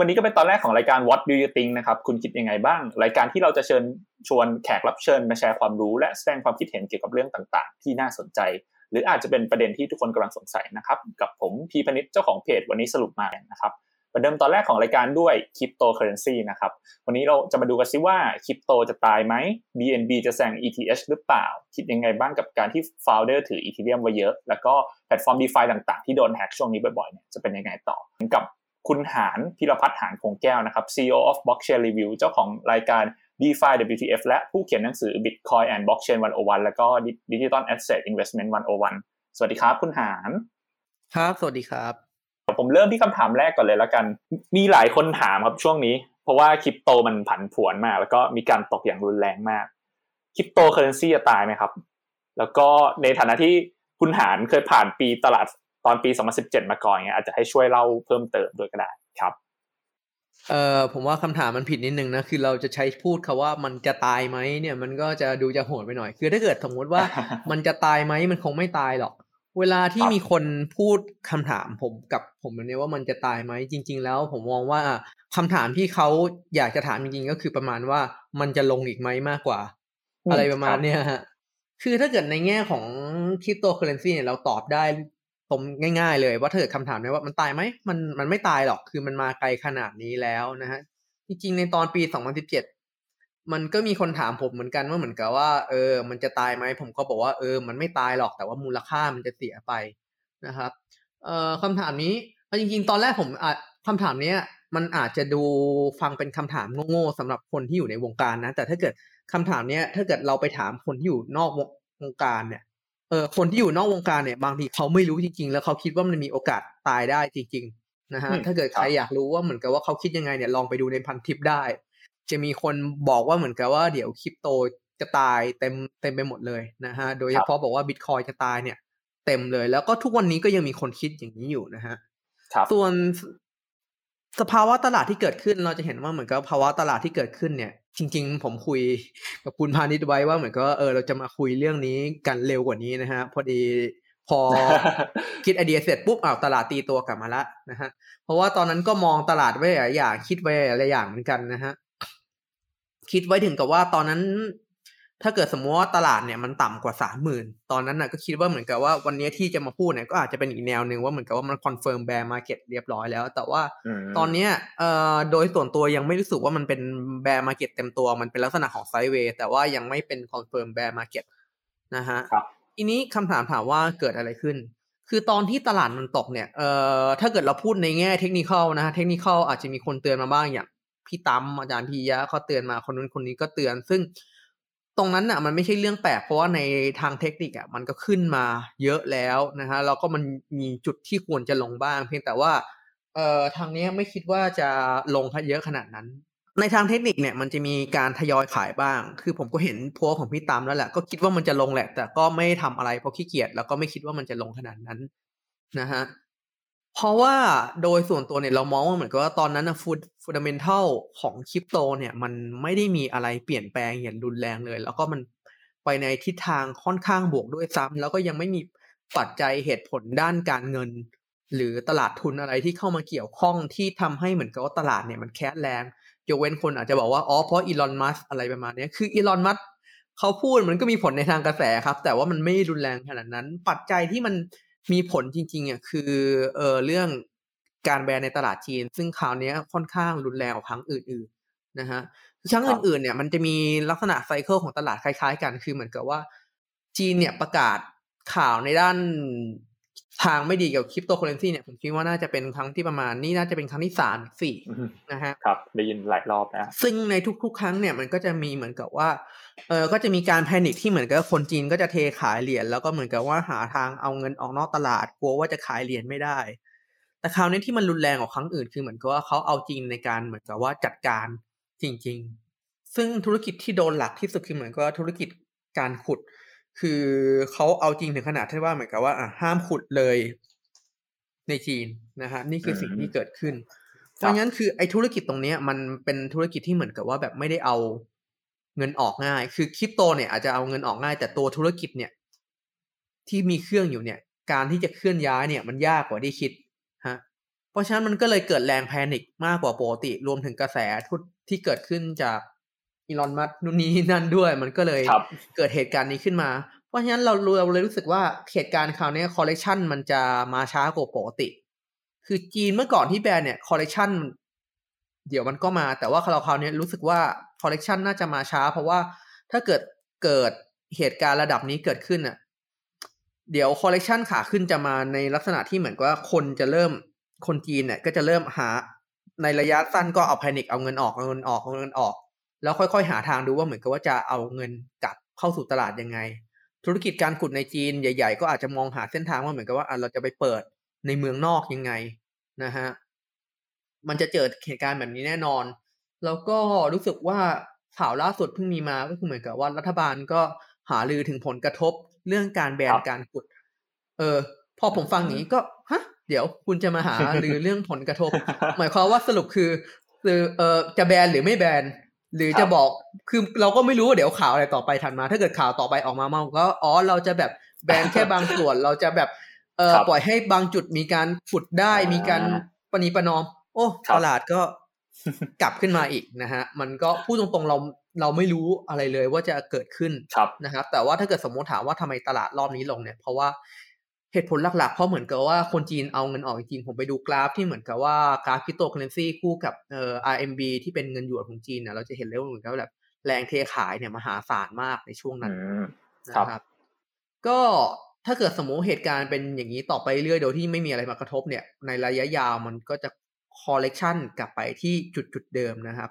วันนี้ก็เป็นตอนแรกของรายการ What Do You Think นะครับ คุณคิดยังไงบ้าง รายการที่เราจะเชิญชวนแขกรับเชิญมาแชร์ความรู้ และแสดงความคิดเห็นเกี่ยวกับเรื่องต่างๆ ที่น่าสนใจ หรืออาจจะเป็นประเด็นที่ทุกคนกำลังสงสัยนะครับ กับผมพีพนิษฐ์เจ้าของเพจวันนี้สรุปมานะครับประเดิมตอนแรกของรายการด้วยคริปโตเคอเรนซีนะครับ วันนี้เราจะมาดูกันซิว่าคริปโตจะตายไหม BNB จะแซง ETH หรือเปล่า คิดยังไงบ้างกับการที่ founder ถือ Ethereum ไว้เยอะ แล้วก็แพลตฟอร์ม DeFi ต่างๆ ที่โดนแฮกช่วงนี้บ่อยๆเนี่ยจะเป็นยังไงต่อ กับ คุณหานพิรพัฒน์หานคงแก้วนะครับ CEO of Blockchain Review เจ้าของรายการ DeFi WTF และผู้เขียนหนังสือ Bitcoin and Blockchain 101 แล้วก็ Digital Asset Investment 101 สวัสดีครับ คุณหานครับ สวัสดีครับ ผมเริ่มที่คำถามแรกก่อนเลยแล้วกัน มีหลายคนถามครับช่วงนี้ เพราะว่าคริปโตมันผันผวนมาก แล้วก็มีการตกอย่างรุนแรงมากคริปโตเคอเรนซีจะตายไหมครับ แล้วก็ในฐานะที่คุณหานเคยผ่านปีตลาด ตอนปี 2017 มาก่อนเงี้ยอาจจะให้ช่วยเล่าเพิ่มเติมด้วยก็ได้ครับเอ่อผมว่าคำถามมันผิดนิดนึงนะคือเราจะใช้พูดคาว่ามันจะตายไหมเนี่ยมันก็จะดูจะโหดไปหน่อย คือถ้าเกิดสมมติว่ามันจะตายไหมมันคงไม่ตายหรอก เวลาที่มีคนพูดคำถามผมกับผมเนี่ยว่ามันจะตายไหมจริง ๆ แล้ว ผมมองว่าคำถามที่เขาอยากจะถามจริงๆก็คือประมาณว่ามันจะลงอีกไหมมากกว่า อะไรประมาณเนี้ยฮะคือถ้าเกิดในแง่ของคริปโตเคอเรนซีเนี่ยเราตอบได้ ผมง่าย ๆ เลยว่าเกิดคำถามนี้ว่ามันตายไหมมันมันไม่ตายหรอกคือมันมาไกลขนาดนี้แล้วนะฮะจริงๆในตอนปี 2017 มันก็มีคนถามผมเหมือนกันว่าเหมือนกับว่าเออ มันจะตายไหมผมก็บอกว่าเออ มันไม่ตายหรอกแต่ว่ามูลค่ามันจะเสียไปนะครับเอ่อคำถามนี้จริงๆ ตอนแรกผมอาจคำถามเนี้ยมันอาจจะดูฟังเป็นคำถามโง่ๆสำหรับคนที่อยู่ในวงการนะ แต่ถ้าเกิดคำถามเนี้ยถ้าเกิดเราไปถามคนที่อยู่นอกวงการเนี่ย เออคนที่อยู่นอกวงการเนี่ยบางทีเขาไม่รู้จริง ๆ แล้วเขาคิดว่ามันมีโอกาสตายได้จริง ๆ นะฮะถ้าเกิดใครอยากรู้ว่าเหมือนกับว่าเขาคิดยังไงเนี่ยลองไปดูในพันทิปได้ จะมีคนบอกว่าเหมือนกับว่าเดี๋ยวคริปโตจะตายเต็มเต็มไปหมดเลยนะฮะโดยเฉพาะบอกว่าบิตคอยจะตายเนี่ยเต็มเลย แล้วก็ทุกวันนี้ก็ยังมีคนคิดอย่างนี้อยู่นะฮะส่วนสภาวะตลาดที่เกิดขึ้นเราจะเห็นว่าเหมือนกับภาวะตลาดที่เกิดขึ้นเนี่ย จริง ๆ ผมคุยกับคุณพาณิชย์ไว้ว่าเหมือนกับเออเราจะมาคุยเรื่องนี้กันเร็วกว่านี้นะฮะพอดีพอคิดไอเดียเสร็จปุ๊บอ้าวตลาดตีตัวกลับมาละนะฮะเพราะว่าตอนนั้นก็มองตลาดไว้หลายอย่างคิดไว้หลายอย่างเหมือนกันนะฮะคิดไว้ถึงกับว่าตอนนั้น ถ้าเกิดสมมติว่าตลาดเนี่ยมันต่ำกว่าสามหมื่นตอนนั้นน่ะก็คิดว่าเหมือนกับว่าวันนี้ที่จะมาพูดเนี่ยก็อาจจะเป็นอีกแนวหนึ่งว่าเหมือนกับว่ามัน confirm bear market เรียบร้อยแล้ว แต่ว่าตอนเนี้ยเอ่อโดยส่วนตัวยังไม่รู้สึกว่ามันเป็น bear market เต็มตัวมันเป็นลักษณะของ sideway แต่ว่ายังไม่เป็น confirm bear market นะฮะทีนี้คำถามถามว่าเกิดอะไรขึ้น คือตอนที่ตลาดมันตกเนี่ยเอ่อถ้าเกิดเราพูดในแง่เทคนิคนะฮะเทคนิคอาจจะมีคนเตือนมาบ้างอย่างพี่ตั้มอาจารย์พียะเขาเตือนมาคนนู้นคนนี้ก็เตือนซึ่ง ตรงนั้นอะมันไม่ใช่เรื่องแปลกเพราะว่าในทางเทคนิคอะมันก็ขึ้นมาเยอะแล้วนะฮะแล้วก็มันมีจุดที่ควรจะลงบ้าง เพียงแต่ว่าเอ่อทางนี้ไม่คิดว่าจะลงเยอะขนาดนั้น ในทางเทคนิคเนี่ยมันจะมีการทยอยขายบ้าง คือผมก็เห็นโพสของพี่ตามแล้วแหละก็คิดว่ามันจะลงแหละ แต่ก็ไม่ทำอะไรเพราะขี้เกียจแล้วก็ไม่คิดว่ามันจะลงขนาดนั้นนะฮะ เพราะว่าโดยส่วนตัวเนี่ยเรามองว่าเหมือนกับว่าตอนนั้นนะ fun fundamental ของคริปโตเนี่ย มันไม่ได้มีอะไรเปลี่ยนแปลงอย่างรุนแรงเลย แล้วก็มันไปในทิศทางค่อนข้างบวกด้วยซ้ำแล้วก็ยังไม่มีปัจจัยเหตุผลด้านการเงิน หรือตลาดทุนอะไรที่เข้ามาเกี่ยวข้องที่ทำให้เหมือนกับว่าตลาดเนี่ยมัน crash แรงยกเว้นคนอาจจะบอกว่าอ๋อเพราะอีลอนมัสก์อะไรประมาณนี้คืออีลอนมัสก์เขาพูดมันก็มีผลในทางกระแสครับ แต่ว่ามันไม่รุนแรงขนาดนั้น ปัจจัยที่มัน มีผลจริงๆอะคือเออเรื่องการแบนในตลาดจีน ซึ่งคราวนี้ค่อนข้างรุนแรงกว่าครั้งอื่นๆนะฮะครั้งอื่นๆเนี่ยมันจะมีลักษณะ cycle ของตลาดคล้ายๆ กัน คือเหมือนกับว่าจีนเนี่ยประกาศข่าวในด้าน ทางไม่ดีเกี่ยวกับคริปโตเคอเรนซีเนี่ยผมคิดว่าน่าจะเป็นครั้งที่ประมาณนี่น่าจะเป็นครั้งที่สามสี่นะฮะครับได้ยินหลายรอบนะซึ่งในทุก ๆ ครั้งเนี่ยมันก็จะมีเหมือนกับว่าเออก็จะมีการ panic ที่เหมือนกับคนจีนก็จะเทขายเหรียญแล้วก็เหมือนกับว่าหาทางเอาเงินออกนอกตลาดกลัวว่าจะขายเหรียญไม่ได้ แต่คราวนี้ที่มันรุนแรงกว่าครั้งอื่นคือเหมือนกับว่าเขาเอาจริงในการเหมือนกับว่าจัดการจริง ๆ ซึ่งธุรกิจที่โดนหลักที่สุดคือเหมือนกับว่าธุรกิจการขุด คือเขาเอาจริงถึงขนาดที่ว่าเหมือนกับว่าอะห้ามขุดเลยในจีนนะฮะนี่คือสิ่งที่เกิดขึ้น เพราะงั้นคือไอ้ธุรกิจตรงนี้มันเป็นธุรกิจที่เหมือนกับว่าแบบไม่ได้เอาเงินออกง่าย คือคริปโตเนี่ยอาจจะเอาเงินออกง่าย แต่ตัวธุรกิจเนี่ย ที่มีเครื่องอยู่เนี่ย การที่จะเคลื่อนย้ายเนี่ย มันยากกว่าที่คิดฮะเพราะฉะนั้นมันก็เลยเกิดแรง panic มากกว่าปกติ รวมถึงกระแส FUD ที่เกิดขึ้นจาก อีลอนมัสก์นู่นนี่นั่นด้วย มันก็เลยเกิดเหตุการณ์นี้ขึ้นมา เพราะฉะนั้นเราเราเลยรู้สึกว่าเหตุการณ์คราวนี้ correction มันจะมาช้ากว่าปกติ คือจีนเมื่อก่อนที่แบนเนี่ย correction เดี๋ยวมันก็มา แต่ว่าเราคราวนี้รู้สึกว่า correction น่าจะมาช้า เพราะว่าถ้าเกิดเกิดเหตุการณ์ระดับนี้เกิดขึ้นอะเดี๋ยว correction ขาขึ้นจะมาในลักษณะที่เหมือนกับว่าคนจะเริ่มคนจีนเนี่ยก็จะเริ่มหาในระยะสั้นก็เอา panic เอาเงินออกเอาเงินออกเอาเงินออก แล้วค่อยๆ หาทางดูว่าเหมือนกับว่าจะเอาเงินกลับเข้าสู่ตลาดยังไง ธุรกิจการขุดในจีนใหญ่ ๆ ก็อาจจะมองหาเส้นทางว่าเหมือนกับว่าเราจะไปเปิดในเมืองนอกยังไงนะฮะมันจะเจอเหตุการณ์แบบนี้แน่นอน แล้วก็รู้สึกว่าข่าวล่าสุดเพิ่งมีมาก็คือเหมือนกับว่ารัฐบาลก็หาลือถึงผลกระทบเรื่องการแบนการขุด เออ พอผมฟังอย่างนี้ก็ฮะเดี๋ยวคุณจะมาหาหรือเรื่องผลกระทบ หมายความว่าสรุปคือคือเออจะแบนหรือไม่แบน หรือจะบอกคือเราก็ไม่รู้ว่าเดี๋ยวข่าวอะไรต่อไปทันมา ถ้าเกิดข่าวต่อไปออกมามาก็อ๋อเราจะแบบแบนแค่บางส่วนเราจะแบบเออปล่อยให้บางจุดมีการขุดได้มีการปณีประนอม โอ้ตลาดก็กลับขึ้นมาอีกนะฮะ มันก็พูดตรงๆเราเราไม่รู้อะไรเลยว่าจะเกิดขึ้นนะครับ แต่ว่าถ้าเกิดสมมติถามว่าทำไมตลาดรอบนี้ลงเนี่ย เพราะว่า เหตุผลหลักๆ เพราะเหมือนกับว่าคนจีนเอาเงินออกจริงผมไปดูกราฟที่เหมือนกับว่ากราฟคริปโตเคอเรนซีคู่กับเอ่อ RMB ที่เป็นเงินหยวนของจีนเนี่ยเราจะเห็นเลยว่าเหมือนกับแบบแรงเทขายเนี่ยมหาศาลมากในช่วงนั้นนะครับ ก็ถ้าเกิดสมมติเหตุการณ์เป็นอย่างนี้ต่อไปเรื่อยโดยที่ไม่มีอะไรมากระทบเนี่ย ในระยะยาวมันก็จะ correction กลับไปที่จุดจุดเดิมนะครับ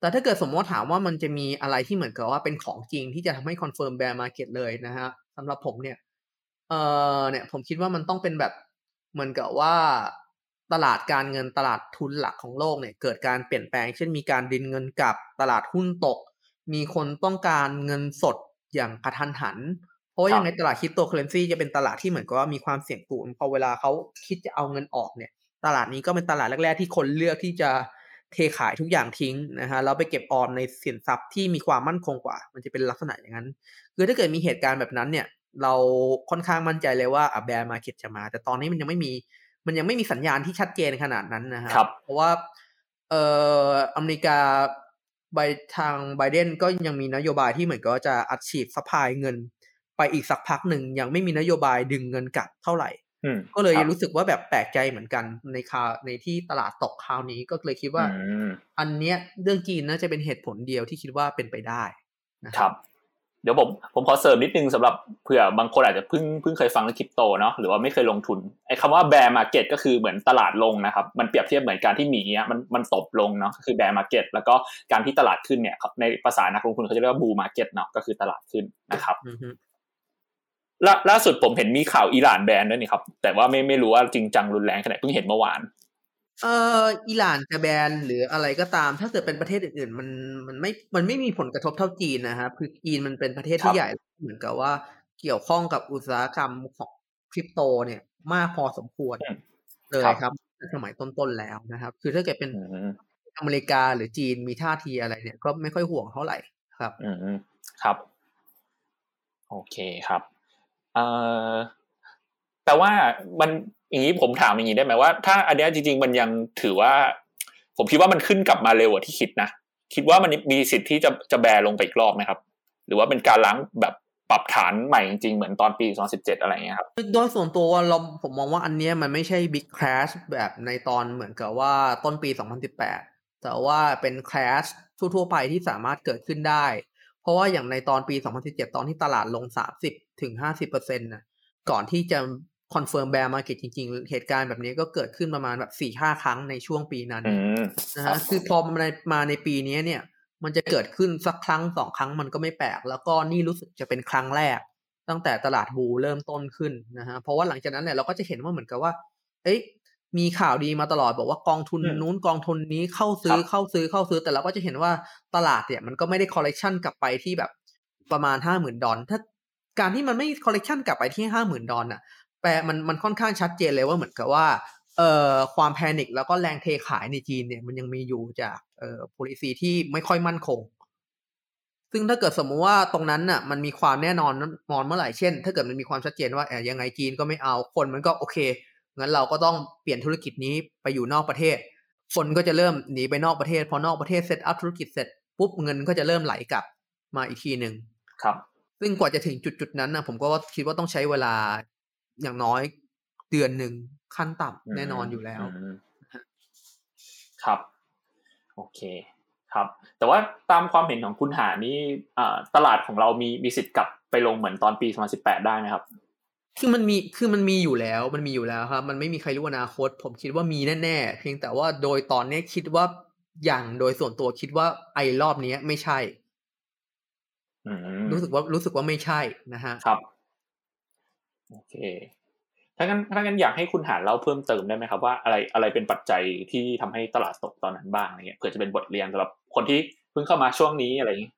แต่ถ้าเกิดสมมติถามว่ามันจะมีอะไรที่เหมือนกับว่าเป็นของจริงที่จะทำให้ confirm bear market เลยนะฮะสำหรับผมเนี่ย เออเนี่ยผมคิดว่ามันต้องเป็นแบบเหมือนกับว่าตลาดการเงินตลาดทุนหลักของโลกเนี่ยเกิดการเปลี่ยนแปลง เช่นมีการดึงเงินกลับตลาดหุ้นตก มีคนต้องการเงินสดอย่างกระทันหัน เพราะว่ายังไงตลาดคริปโตเคอเรนซีจะเป็นตลาดที่เหมือนกับว่ามีความเสี่ยงสูงพอเวลาเขาคิดจะเอาเงินออกเนี่ย ตลาดนี้ก็เป็นตลาดแรก ๆ ที่คนเลือกที่จะเทขายทุกอย่างทิ้งนะฮะแล้วไปเก็บออมในสินทรัพย์ที่มีความมั่นคงกว่า มันจะเป็นลักษณะอย่างนั้นคือถ้าเกิดมีเหตุการณ์แบบนั้นเนี่ย เราค่อนข้างมั่นใจเลยว่า bear market จะมา แต่ตอนนี้มันยังไม่มี มันยังไม่มีสัญญาณที่ชัดเจนขนาดนั้นนะฮะเพราะว่าเอ่ออเมริกาใบทางไบเดนก็ยังมีนโยบายที่เหมือนก็จะอัดฉีดสปายเงิน ไปอีกสักพักหนึ่งยังไม่มีนโยบายดึงเงินกลับเท่าไหร่ก็เลยรู้สึกว่าแบบแปลกใจเหมือนกันในคาในที่ตลาดตกคราวนี้ก็เลยคิดว่าอันเนี้ยเรื่องจีนน่าจะเป็นเหตุผลเดียวที่คิดว่าเป็นไปได้นะครับ ดี๋ยวผมผมขอเสริมนิดนึงสำหรับเผื่อบางคนอาจจะเพิ่งเพิ่งเคยฟังเรื่องคริปโตเนาะหรือว่าไม่เคยลงทุนไอ้คำว่า bear market ก็คือเหมือนตลาดลงนะครับมันเปรียบเทียบเหมือนการที่หมีเนี้ยมันมันตบลงเนาะคือ bear market แล้วก็การที่ตลาดขึ้นเนี่ยในภาษานักลงทุนเขาจะเรียกว่า bull market เนาะก็คือตลาดขึ้นนะครับล่าสุดผมเห็นมีข่าวอิหร่านแบนด้วยนี่ครับแต่ว่าไม่ไม่รู้ว่าจริงจังรุนแรงขนาดเพิ่งเห็นเมื่อวาน เอ่ออิหร่านจะแบนหรืออะไรก็ตาม ถ้าเกิดเป็นประเทศอื่นๆ มันมันไม่มันไม่มีผลกระทบเท่าจีนนะครับคือจีนมันเป็นประเทศที่ใหญ่เหมือนกับว่า เกี่ยวข้องกับอุตสาหกรรมของคริปโตเนี่ย มากพอสมควรเลยครับสมัยต้นๆแล้วนะครับ คือถ้าเกิดเป็นอเมริกาหรือจีนมีท่าทีอะไรเนี่ย ก็ไม่ค่อยห่วงเท่าไหร่ครับ อืมครับ โอเคครับเอ่อแต่ว่ามัน อย่างนี้ผมถามอย่างนี้ได้ไหมว่าถ้าอันนี้จริง ๆ มันยังถือว่า ผมคิดว่ามันขึ้นกลับมาเร็วกว่าที่คิดนะคิดว่ามันมีสิทธิ์ที่จะจะ bear ลงไปอีกรอบไหมครับ หรือว่าเป็นการล้างแบบปรับฐานใหม่จริง ๆ เหมือนตอนปี 2017 อะไรเงี้ยครับ โดยส่วนตัวเราผมมองว่าอันนี้มันไม่ใช่ big crash แบบในตอนเหมือนกับว่าต้นปี 2018 แต่ว่าเป็น crash ทั่วๆไปที่สามารถเกิดขึ้นได้ เพราะว่าอย่างในตอนปี 2017 ตอนที่ตลาดลง 30ถึง50%นะก่อนที่จะ confirm bear market จริง ๆ เหตุการณ์แบบนี้ก็เกิดขึ้นประมาณแบบสี่ห้าครั้งในช่วงปีนั้นนะฮะคือพอมาในมาในปีนี้เนี่ย มันจะเกิดขึ้นสักครั้งสองครั้งมันก็ไม่แปลก แล้วก็นี่รู้สึกจะเป็นครั้งแรก ตั้งแต่ตลาด bull เริ่มต้นขึ้นนะฮะเพราะว่าหลังจากนั้นเนี่ยเราก็จะเห็นว่าเหมือนกับว่า เอ้ยมีข่าวดีมาตลอดบอกว่ากองทุนนู้นกองทุนนี้เข้าซื้อเข้าซื้อเข้าซื้อแต่เราก็จะเห็นว่าตลาดเนี่ยมันก็ไม่ได้ correction กลับไปที่แบบประมาณห้าหมื่นดอลถ้าการที่มันไม่ correction กลับไปที่ห้าหมื่นดอลอะแปลมันมันค่อนข้างชัดเจนเลยว่าเหมือนกับว่าเอ่อความ panic แล้วก็แรงเทขายในจีนเนี่ยมันยังมีอยู่จากเอ่อ policy ที่ไม่ค่อยมั่นคง ซึ่งถ้าเกิดสมมุติว่าตรงนั้นน่ะมันมีความแน่นอนนอนเมื่อไหร่เช่น ถ้าเกิดมันมีความชัดเจนว่าแบบยังไงจีนก็ไม่เอาคนมันก็โอเคงั้นเราก็ต้องเปลี่ยนธุรกิจนี้ไปอยู่นอกประเทศ คนก็จะเริ่มหนีไปนอกประเทศ พอนอกประเทศ set up ธุรกิจเสร็จปุ๊บเงินก็จะเริ่มไหลกลับมาอีกทีหนึ่งครับ ซึ่งกว่าจะถึงจุดจุดๆนั้นนะผมก็คิดว่าต้องใช้เวลา อย่างน้อยเดือนหนึ่งขั้นต่ำแน่นอนอยู่แล้วมครับ โอเคครับ แต่ว่าตามความเห็นของคุณหานี่อ่าตลาดของเรามีมีสิทธิ์กลับไปลงเหมือนตอนปี2018ได้ไหมครับ คือมันมีคือมันมีอยู่แล้ว มันมีอยู่แล้วครับ มันไม่มีใครรู้อนาคต ผมคิดว่ามีแน่ๆเพียงแต่ว่าโดยตอนนี้คิดว่าอย่างโดยส่วนตัวคิดว่าไอ้รอบนี้ไม่ใช่อืมรู้สึกว่ารู้สึกว่าไม่ใช่นะฮะครับ โอเคถ้างั้นถ้างั้นอยากให้คุณหาเล่าเพิ่มเติมได้ไหมครับว่าอะไรอะไรเป็นปัจจัยที่ทำให้ตลาดตกตอนนั้นบ้างอะไรเงี้ยเผื่อจะเป็นบทเรียนสำหรับคนที่เพิ่งเข้ามาช่วงนี้อะไรอย่างงี้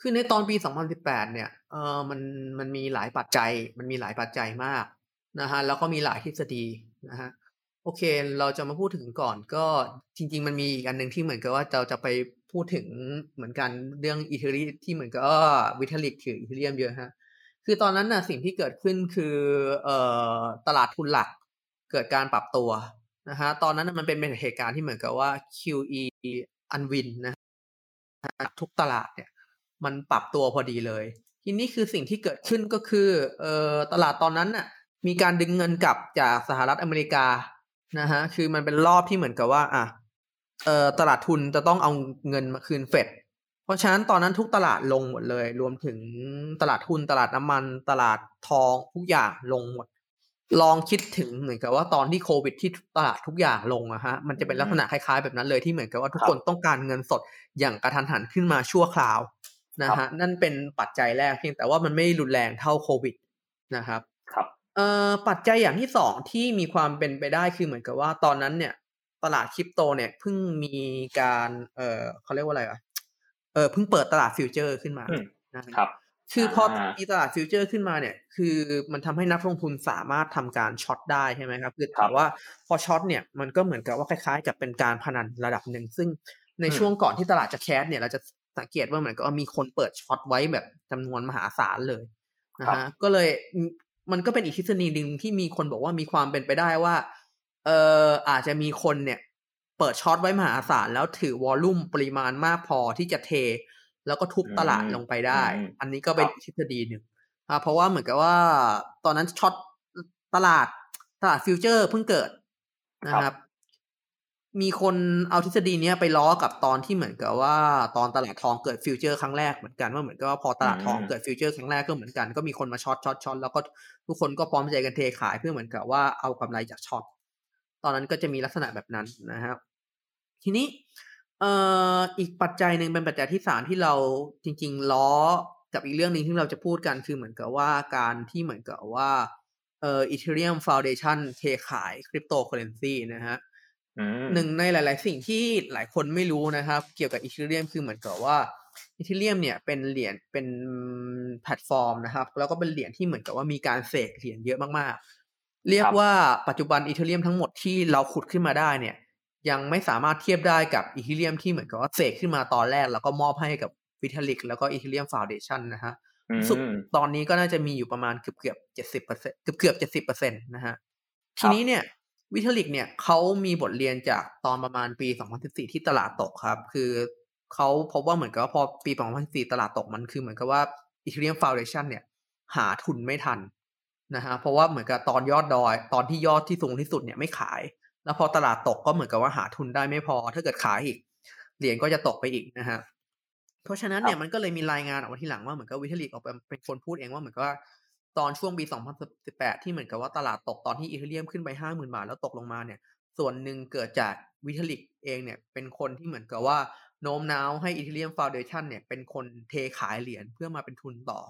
คือในตอนปี 2018 เนี่ยเออมันมันมีหลายปัจจัย มันมีหลายปัจจัยมากนะฮะแล้วก็มีหลายทฤษฎีนะฮะโอเค เราจะมาพูดถึงก่อนก็จริง ๆ มันมีอีกอันหนึ่งที่เหมือนกับว่าเราจะไปพูดถึงเหมือนกันเรื่องอีเธอเรียมที่เหมือนกับวิทาลิกถืออีเธอเรียมเยอะฮะ คือตอนนั้นน่ะสิ่งที่เกิดขึ้นคือเอ่อตลาดทุนหลักเกิดการปรับตัวนะฮะตอนนั้นมันเป็นเหตุการณ์ที่เหมือนกับว่า QE unwind นะฮะทุกตลาดเนี่ย มันปรับตัวพอดีเลย ทีนี้คือสิ่งที่เกิดขึ้นก็คือเอ่อตลาดตอนนั้นน่ะมีการดึงเงินกลับจากสหรัฐอเมริกานะฮะคือมันเป็นรอบที่เหมือนกับว่า อะเอ่อตลาดทุนจะต้องเอาเงินมาคืนเฟด ราะฉะนั้นตอนนั้นทุกตลาดลงหมดเลย รวมถึงตลาดหุ้นตลาดน้ำมัน ตลาดทองทุกอย่างลงหมด ลองคิดถึงเหมือนกับว่าตอนที่โควิดที่ตลาดทุกอย่างลงอะฮะมันจะเป็นลักษณะคล้ายๆ แบบนั้นเลยที่เหมือนกับว่าทุกคนต้องการเงินสดอย่างกระทันหันขึ้นมาชั่วคราวนะฮะนั่นเป็นปัจจัยแรกเพียงแต่ว่ามันไม่รุนแรงเท่าโควิดนะครับครับเอ่อปัจจัยอย่างที่สองที่มีความเป็นไปได้คือเหมือนกับว่าตอนนั้นเนี่ย ตลาดคริปโตเนี่ยเพิ่งมีการเอ่อเขาเรียกว่าอะไรอะ เออเพิ่งเปิดตลาด future ขึ้นมาอืมนะครับ คือพออ่ามีตลาด future ขึ้นมาเนี่ย คือมันทำให้นักลงทุนสามารถทำการ short ได้ใช่ไหมครับคือครัถาบมว่าพอ short เนี่ยมันก็เหมือนกับว่าคล้ายๆ กับเป็นการพนันระดับหนึ่ง ซึ่งในอืมช่วงก่อนที่ตลาดจะ crash เนี่ยเราจะสังเกตว่าเหมือนกับว่ามีคนเปิด short ไว้แบบจำนวนมหาศาลเลยนะฮะก็เลยมันก็เป็นอีกทฤษฎีหนึ่งที่มีคนบอกว่ามีความเป็นไปได้ว่า เอ่ออาจจะมีคนเนี่ย เปิด short ไว้มหาศาลแล้วถือ volume ปริมาณมากพอที่จะเท แล้วก็ทุบตลาดลงไปได้อืมอันนี้ก็เป็นครับอีกทฤษฎีหนึ่งอ่าเพราะว่าเหมือนกับว่า ตอนนั้น short ตลาดตลาด future เพิ่งเกิดนะครับ มีคนเอาทฤษฎีเนี้ยไปล้อกับตอนที่เหมือนกับว่า ตอนตลาดทองเกิดฟิวเจอร์ครั้งแรกเหมือนกันว่าเหมือนกับว่าพอตลาดทองอืมเกิดฟิวเจอร์ครั้งแรกก็เหมือนกันก็มีคนมา short short short แล้วก็ทุกคนก็พร้อมใจกันเทขายเพื่อเหมือนกับว่าเอากำไรจาก short ตอนนั้นก็จะมีลักษณะแบบนั้นนะครับ ทีนี้เอ่ออีกปัจจัยหนึ่งเป็นปัจจัยที่สามที่เราจริง ๆ ล้อกับอีกเรื่องหนึ่งที่เราจะพูดกันคือเหมือนกับว่าการที่เหมือนกับว่าเอ่อ Ethereum Foundation เทขายคริปโตเคอเรนซีนะฮะอืมหนึ่งในหลาย ๆ สิ่งที่หลายคนไม่รู้นะครับ เกี่ยวกับ Ethereum คือเหมือนกับว่า Ethereum เนี่ยเป็นเหรียญเป็นแพลตฟอร์มนะครับ แล้วก็เป็นเหรียญที่เหมือนกับว่ามีการเสกเหรียญเยอะมากๆ เรียกว่าปัจจุบัน Ethereum ทั้งหมดที่เราขุดขึ้นมาได้เนี่ย ยังไม่สามารถเทียบได้กับ Ethereum ที่เหมือนกับว่าเสกขึ้นมาตอนแรก แล้วก็มอบให้กับ Vitalik แล้วก็ Ethereum Foundation นะฮะอืมรู้สึกตอนนี้ก็น่าจะมีอยู่ประมาณเกือบเกือบเจ็ดสิบเปอร์เซ็นเกือบเกือบเจ็ดสิบเปอร์เซ็นตนะฮะทีนี้เนี่ยวิทาลิกเนี่ยเขามีบทเรียนจากตอนประมาณปี 2014 ที่ตลาดตกครับ คือเขาพบว่าเหมือนกับว่าพอปี 2014 ตลาดตกมันคือเหมือนกับว่า Ethereum Foundation เนี่ย หาทุนไม่ทันนะฮะเพราะว่าเหมือนกับตอนยอดดอย ตอนที่ยอดที่สูงที่สุดเนี่ยไม่ขาย แล้วพอตลาดตกก็เหมือนกับว่าหาทุนได้ไม่พอ ถ้าเกิดขายอีก เหรียญก็จะตกไปอีกนะฮะเพราะฉะนั้นเนี่ยมันก็เลยมีรายงานออกมาทีหลังว่าเหมือนกับวิทาลิกออกไปเป็นคนพูดเองว่าเหมือนกับว่าตอนช่วงปี 2018 ที่เหมือนกับว่าตลาดตกตอนที่อีเทเรียมขึ้นไป 50,000 บาทแล้วตกลงมาเนี่ย ส่วนหนึ่งเกิดจากวิทาลิกเองเนี่ยเป็นคนที่เหมือนกับว่าโน้มน้าวให้อีเทเรียมฟาวเดชันเนี่ยเป็นคนเทขายเหรียญเพื่อมาเป็นทุนต่อ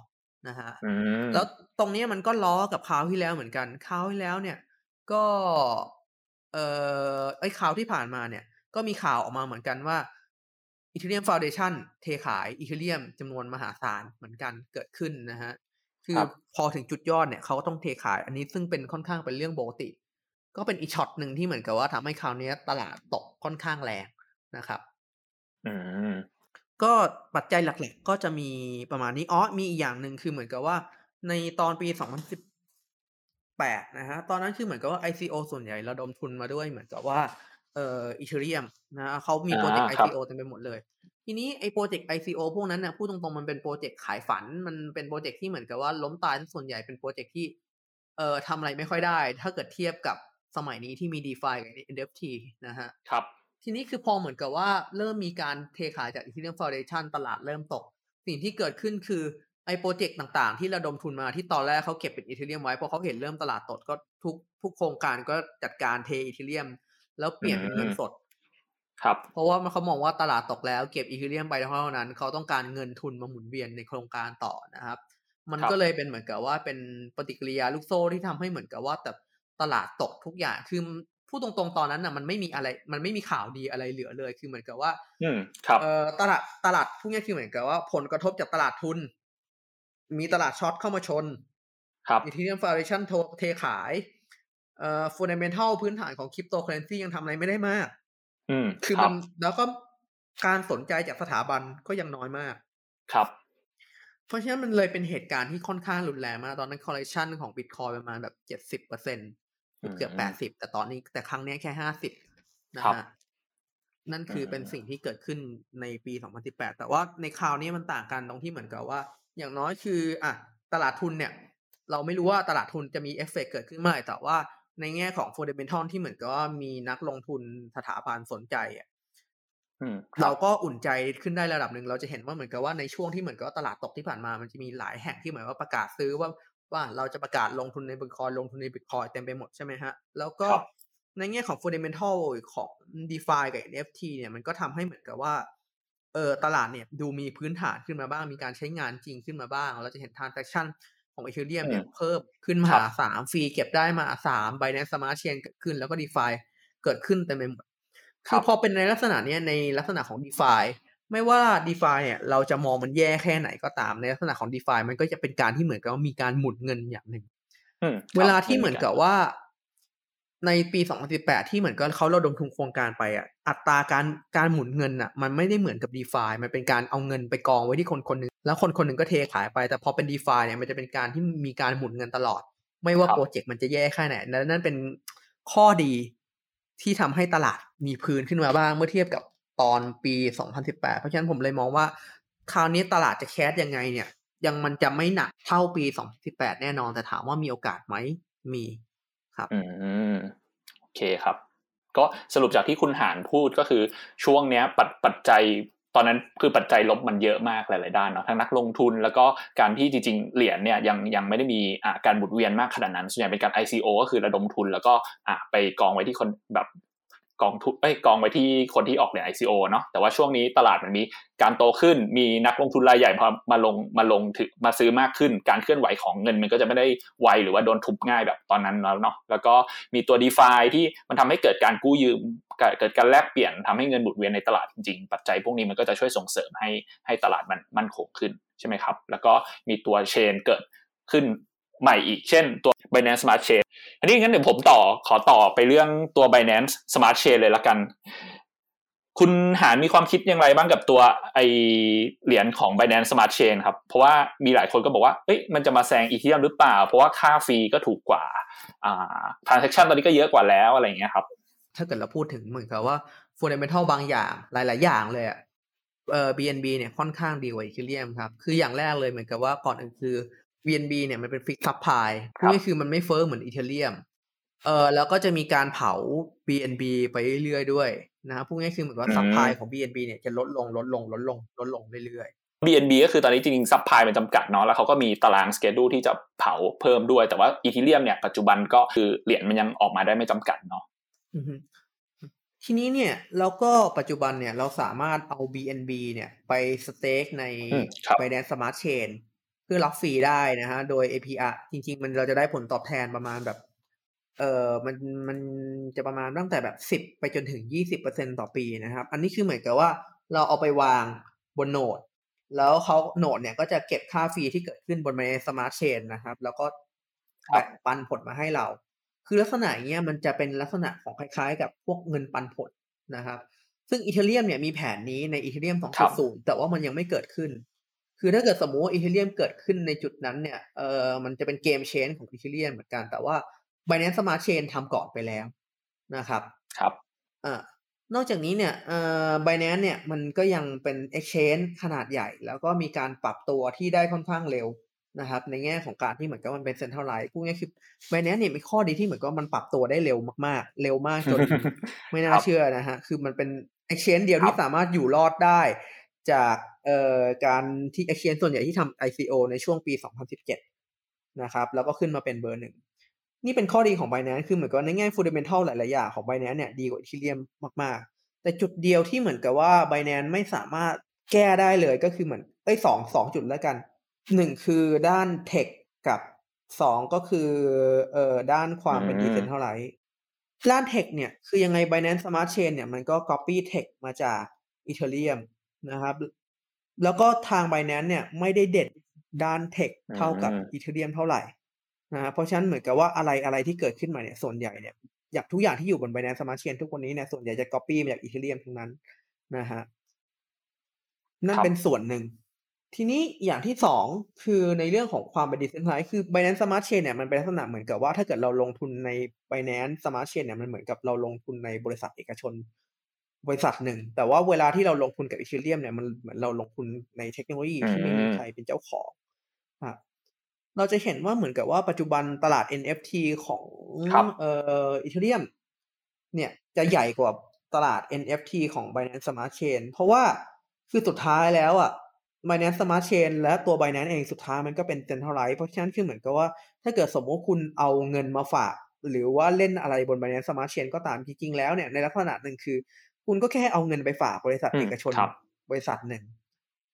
นะฮะอืมแล้วตรงเนี้ยมันก็ล้อกับคราวที่แล้วเหมือนกันคราวที่แล้วเนี่ย ก็ เอ่อไอ้ข่าวที่ผ่านมาเนี่ย ก็มีข่าวออกมาเหมือนกันว่า Ethereum Foundation เทขาย Ethereum จำนวนมหาศาลเหมือนกันเกิดขึ้นนะฮะ คือครับพอถึงจุดยอดเนี่ยเขาก็ต้องเทขาย อันนี้ซึ่งเป็นค่อนข้างเป็นเรื่องปกติ ก็เป็นอีกช็อตหนึ่งที่เหมือนกับว่าทำให้คราวเนี้ยตลาดตกค่อนข้างแรงนะครับอืมก็ปัจจัยหลักๆก็จะมีประมาณนี้อ๋อมีอีกอย่างหนึ่งคือเหมือนกับว่า ในตอนปี 2018นะฮะ ตอนนั้นคือเหมือนกับว่า ICO ส่วนใหญ่ระดมทุนมาด้วยเหมือนกับว่าเอ่อ Ethereum นะเขามีโปรเจกต์ ICO เต็มไปหมดเลย ทีนี้ไอ้โปรเจกต์ ICO พวกนั้นเนี่ยพูดตรงๆมันเป็นโปรเจกต์ขายฝัน มันเป็นโปรเจกต์ที่เหมือนกับว่าล้มตายส่วนใหญ่เป็นโปรเจกต์ที่เอ่อทำอะไรไม่ค่อยได้ ถ้าเกิดเทียบกับสมัยนี้ที่มี DeFi กับ NFT นะฮะ ครับ ทีนี้คือพอเหมือนกับว่าเริ่มมีการเทขายจาก Ethereum Foundation ตลาดเริ่มตก สิ่งที่เกิดขึ้นคือ ไอ้โปรเจกต์ต่างๆ ที่ระดมทุนมาที่ตอนแรกเขาเก็บเป็น Ethereum ไว้พอเขาเห็นเริ่มตลาดตกก็ทุกทุกโครงการก็จัดการเท Ethereum แล้วเปลี่ยนเป็นเงินสด ครับ เพราะว่าเขามองว่าตลาดตกแล้วเก็บ Ethereum ไปเท่านั้นเขาต้องการเงินทุนมาหมุนเวียนในโครงการต่อนะครับ มันครับก็เลยเป็นเหมือนกับว่าเป็นปฏิกิริยาลูกโซ่ที่ทำให้เหมือนกับว่าแต่ตลาดตกทุกอย่างคือพูดตรงๆ ตอนนั้นน่ะมันไม่มีอะไร มันไม่มีข่าวดีอะไรเหลือเลย คือเหมือนกับว่า อืมครับเอ่อตลาดตลาดพวกนี้คือเหมือนกับว่า ผลกระทบจากตลาดทุน มีตลาด short เข้ามาชนครับ Ethereum Foundation เทขายเอ่อ fundamental พื้นฐานของคริปโตเคอเรนซียังทำอะไรไม่ได้มาก อืมคือรัมับนแล้วก็การสนใจจากสถาบันก็ยังน้อยมาก ครับ เพราะฉะนั้นมันเลยเป็นเหตุการณ์ที่ค่อนข้างรุนแรงมากตอนนั้น correction ของบิตคอยประมาณแบบเจ็ดสิบเปอร์เซ็นเกือบอืมแปดสิบแต่ตอนนี้แต่ครั้งเนี้ยแค่ห้าสิบนะฮะครับนั่นคือเป็นอืมสิ่งที่เกิดขึ้นในปี 2018 แต่ว่าในคราวนี้มันต่างกันตรงที่เหมือนกับว่า อย่างน้อยคืออะตลาดทุนเนี่ย เราไม่รู้ว่าตลาดทุนจะมีเอฟเฟกต์เกิดขึ้นเมื่อไหร่แต่ว่าในแง่ของ fundamental ที่เหมือนกับว่ามีนักลงทุนสถาบันสนใจอะอืมเราก็อุ่นใจขึ้นได้ระดับหนึ่งเราจะเห็นว่าเหมือนกับว่าในช่วงที่เหมือนกับว่าตลาดตกที่ผ่านมามันจะมีหลายแห่งที่เหมือนว่าประกาศซื้อว่าว่าเราจะประกาศลงทุนในบิตคอยลงทุนในบิตคอยเต็มไปหมดใช่ไหมฮะ แล้วก็ครับในแง่ของ fundamental ของ DeFi กับ NFT เนี่ยมันก็ทำให้เหมือนกับว่า เออตลาดเนี่ยดูมีพื้นฐานขึ้นมาบ้าง มีการใช้งานจริงขึ้นมาบ้าง เราจะเห็น transaction ของ Ethereum เนี่ยอืมเพิ่มขึ้นมครัหาบศาลฟรีเก็บได้มาสาม Binance Smart Chain เกิดขึ้นแล้วก็ DeFi เกิดขึ้นเต็มไปหมดคือพอเป็นในลักษณะเนี้ยในลักษณะของ d e f i ไม่ว่า d e f i เนี่ยเราจะมองมันแย่แค่ไหนก็ตามในลักษณะของ d e f i มันก็จะเป็นการที่เหมือนกับว่ามีการหมุนเงินอย่างหนึ่งอืมเวลาที่เหมือนกับว่า ในปี 2018 ที่เหมือนกับเขาระดมทุนโครงการไปอะ อัตราการการหมุนเงินอะ มันไม่ได้เหมือนกับ d e f i มันเป็นการเอาเงินไปกองไว้ที่คนคนหนึ่งแล้วคนคนหนึ่งก็เทขายไป แต่พอเป็น d e f i เนี่ยมันจะเป็นการที่มีการหมุนเงินตลอด ไม่ว่าครับโปรเจกต์มันจะแย่แค่ไหนและนั่นเป็นข้อดีที่ทำให้ตลาดมีพื้นขึ้นมาบ้างเมื่อเทียบกับตอนปี 2018 เพราะฉะนั้นผมเลยมองว่า คราวนี้ตลาดจะแคสยังไงเนี่ย ยังมันจะไม่หนักเท่าปี 2018 แน่นอนแต่ถามว่ามีโอกาสไหมมี ครับ อืมโอเคครับ ก็สรุปจากที่คุณหานพูดก็คือช่วงเนี้ย ปัจปัจจัยตอนนั้นคือปัจจัยลบมันเยอะมากหลาย ๆ ด้านเนาะทั้งนักลงทุน แล้วก็การที่จริง ๆ เหรียญเนี่ยยังยังไม่ได้มีการบุดเวียนมากขนาดนั้นส่วนใหญ่เป็นการ ICO ก็คือระดมทุนแล้วก็ไปกองไว้ที่คนแบบ กองทุนเอ้กองไว้ที่คนที่ออกเหรียญ ICO เนาะแต่ว่าช่วงนี้ตลาดมันมีการโตขึ้น มีนักลงทุนรายใหญ่พอมาลงมาลงถึงมาซื้อมากขึ้น การเคลื่อนไหวของเงินมันก็จะไม่ได้ไวหรือว่าโดนทุบง่ายแบบตอนนั้นแล้วเนาะแล้วก็มีตัว d e f i ที่มันทำให้เกิดการกู้ยืมเกิดการแลกเปลี่ยนทำให้เงินหมุนเวียนในตลาดจริงๆปัจจัยพวกนี้มันก็จะช่วยส่งเสริมให้ให้ตลาดมันมั่นคงขึ้นใช่ไหมครับแล้วก็มีตัวเชนเกิดขึ้นใหม่อีก เช่นตัว Binance Smart Chain อันนี้งั้นเดี๋ยวผมต่อขอต่อไปเรื่องตัว Binance Smart Chain เลยละกัน คุณหานมีความคิดอย่างไรบ้างกับตัวไอเหรียญของ Binance Smart Chain ครับ เพราะว่ามีหลายคนก็บอกว่าเอ้ยมันจะมาแซงอีเทียมหรือเปล่า เพราะว่าค่าฟรีก็ถูกกว่าอ่า transaction ตอนนี้ก็เยอะกว่าแล้วอะไรอย่างเงี้ยครับ ถ้าเกิดเราพูดถึงเหมือนกับว่า fundamental บางอย่างหลาย ๆ อย่างเลยอะเอ่อ BNB เนี่ยค่อนข้างดีกว่า Ethereum ครับ คืออย่างแรกเลยเหมือนกับว่าก่อนอื่นคือ BNB เนี่ยมันเป็น fixed supply ครับนี่คือมันไม่เฟ้อเหมือน Ethereum เอ่อแล้วก็จะมีการเผา BNB ไปเรื่อยๆด้วยนะครับพูดง่ายๆคือเหมือนกับว่า supply ของ BNB เนี่ยจะลดลงลดลงลดลงลดลงเรื่อย BNB ก็คือตอนนี้จริงๆ supply มันจำกัดเนาะแล้วเขาก็มีตาราง schedule ที่จะเผาเพิ่มด้วย แต่ว่า Ethereum เนี่ยปัจจุบันก็คือเหรียญมันยังออกมาได้ไม่จำกัดเนาะๆอือฮึทีนี้เนี่ยแล้วก็ปัจจุบันเนี่ยเราสามารถเอา BNB เนี่ยไป stake ในอืมครับ Binance Smart Chain เพื่อรับฟรีได้นะฮะ โดย APR จริง ๆ มันเราจะได้ผลตอบแทนประมาณแบบ เอ่อมันมันจะประมาณตั้งแต่แบบสิบ10ไปจนถึงยี่สิบเปอร์เซ็นต่อปีนะครับ อันนี้คือเหมือนกับว่าเราเอาไปวางบนโนด แล้วเขาโนดเนี่ยก็จะเก็บค่าฟรีที่เกิดขึ้นบน Binance Smart Chain นะครับ แล้วก็ครับแบ่งปันผลมาให้เรา คือลักษณะอย่างเงี้ยมันจะเป็นลักษณะของคล้ายๆ กับพวกเงินปันผลนะครับ ซึ่งอีเทเรียมเนี่ยมีแผนนี้ในอีเทเรียมครับ2.0แต่ว่ามันยังไม่เกิดขึ้น คือถ้าเกิดสมมติว่าอีเทเรียมเกิดขึ้นในจุดนั้นเนี่ยเออมันจะเป็นเกมเชนของอีเทเรียมเหมือนกันแต่ว่า Binance Smart Chain ทำก่อนไปแล้วนะครับครับอ่านอกจากนี้เนี่ยเอ่อ Binance เนี่ยมันก็ยังเป็น exchange ขนาดใหญ่ แล้วก็มีการปรับตัวที่ได้ค่อนข้างเร็วนะครับ ในแง่ของการที่เหมือนกับมันเป็นเซ็นทรัลไลท์พูดง่ายคือ Binance เนี่ยมีข้อดีที่เหมือนกับมันปรับตัวได้เร็วมากๆ เร็วมากจนไม่น่าเชื่อนะฮะ คือมันเป็น exchange เดียวที่สามารถอยู่รอดได้ จากเอ่อการที่ exchange ส่วนใหญ่ที่ทำ ICO ในช่วงปี 2017 นะครับ แล้วก็ขึ้นมาเป็นเบอร์หนึ่ง นี่เป็นข้อดีของ Binance คือเหมือนกับในแง่ fundamental หลาย ๆ อย่างของ Binance เนี่ยดีกว่า Ethereum มาก ๆ แต่จุดเดียวที่เหมือนกับว่า Binance ไม่สามารถแก้ได้เลยก็คือเหมือนเอ้ยสองสองจุดแล้วกันหนึ่งคือด้านเทคกับสองก็คือเอ่อด้านความเป็น decentralized ด้านเทคเนี่ย คือยังไง Binance Smart Chain เนี่ยมันก็ copy tech มาจาก Ethereum นะครับ แล้วก็ทาง Binance เนี่ยไม่ได้เด็ดด้านเทคเท่ากับ Ethereum เท่าไหร่นะเพราะฉะนั้นเหมือนกับว่าอะไรอะไรที่เกิดขึ้นมาเนี่ยส่วนใหญ่เนี่ยอยากทุกอย่างที่อยู่บน Binance Smart Chain ทุกวันนี้เนี่ยส่วนใหญ่จะ copy มาจาก Ethereum ทั้งนั้นนะฮะนั่นเป็นส่วนหนึ่ง ทีนี้อย่างที่สองคือในเรื่องของความเป็น decentralized คือ Binance Smart Chain เนี่ยมันเป็นลักษณะเหมือนกับว่าถ้าเกิดเราลงทุนใน Binance Smart Chain เนี่ยมันเหมือนกับเราลงทุนในบริษัทเอกชน บริษัทหนึ่ง แต่ว่าเวลาที่เราลงทุนกับ Ethereum เนี่ยมันเหมือนเราลงทุนในเทคโนโลยีที่ไม่มีใครเป็นเจ้าของเราจะเห็นว่าเหมือนกับว่าปัจจุบันตลาด NFT ของเอ่ออีเทเรียมเนี่ยจะใหญ่กว่าตลาด NFT ของ Binance Smart Chain เพราะว่าคือสุดท้ายแล้วอะ Binance Smart Chain และตัว Binance เองสุดท้ายมันก็เป็น centralized เพราะฉะนั้นคือเหมือนกับว่า ถ้าเกิดสมมติคุณเอาเงินมาฝาก หรือว่าเล่นอะไรบน Binance Smart Chain ก็ตามจริงๆแล้วเนี่ยในลักษณะหนึ่งคือ คุณก็แค่เอาเงินไปฝากบริษัทเอกชนบริษัทหนึ่ง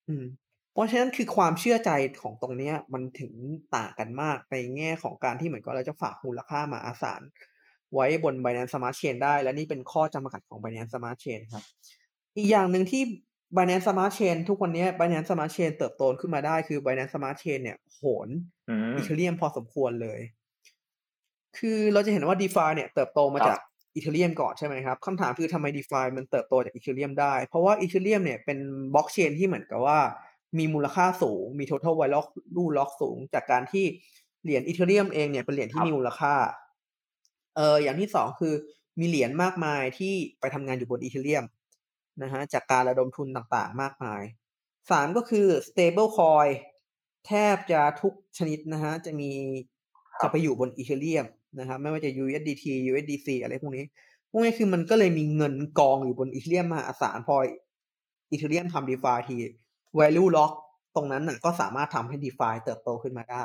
อืมเพราะฉะนั้นคือความเชื่อใจของตรงเนี้ย มันถึงต่างกันมากในแง่ของการที่เหมือนกับเราจะฝากมูลค่ามาอาสารไว้บน Binance Smart Chain ได้ และนี่เป็นข้อจำกัดของ Binance Smart Chain ครับ อีกอย่างหนึ่งที่ Binance Smart Chain ทุกวันนี้ Binance Smart Chain เติบโตขึ้นมาได้คือ Binance Smart Chain เนี่ยโหนอีเทเรียมพอสมควรเลย คือเราจะเห็นว่า DeFi เนี่ยเติบโตมาจาก อีเทเรียมก่อนใช่ไหมครับคำถามคือทำไม DeFi มันเติบโตจากอีเทเรียมได้ เพราะว่าอีเทเรียมเนี่ยเป็นบล็อกเชนที่เหมือนกับว่า มีมูลค่าสูง มี total value lock สูง จากการที่เหรียญอีเทเรียมเองเนี่ยเป็นเหรียญที่มีมูลค่า เอออย่างที่สองคือมีเหรียญมากมายที่ไปทำงานอยู่บนอีเทเรียมนะฮะจากการระดมทุนต่างๆ มากมายสามก็คือ stable coin แทบจะทุกชนิดนะฮะจะมีจะไปอยู่บนอีเทเรียม นะครับไม่ว่าจะ USDT USDC อะไรพวกนี้ พวกนี้คือมันก็เลยมีเงินกองอยู่บนอีเทเรียมมาอาศาลพออีเทเรียมทำดีฟาที value lock ตรงนั้นน่ะก็สามารถทำให้ DeFi เติบโตขึ้นมาได้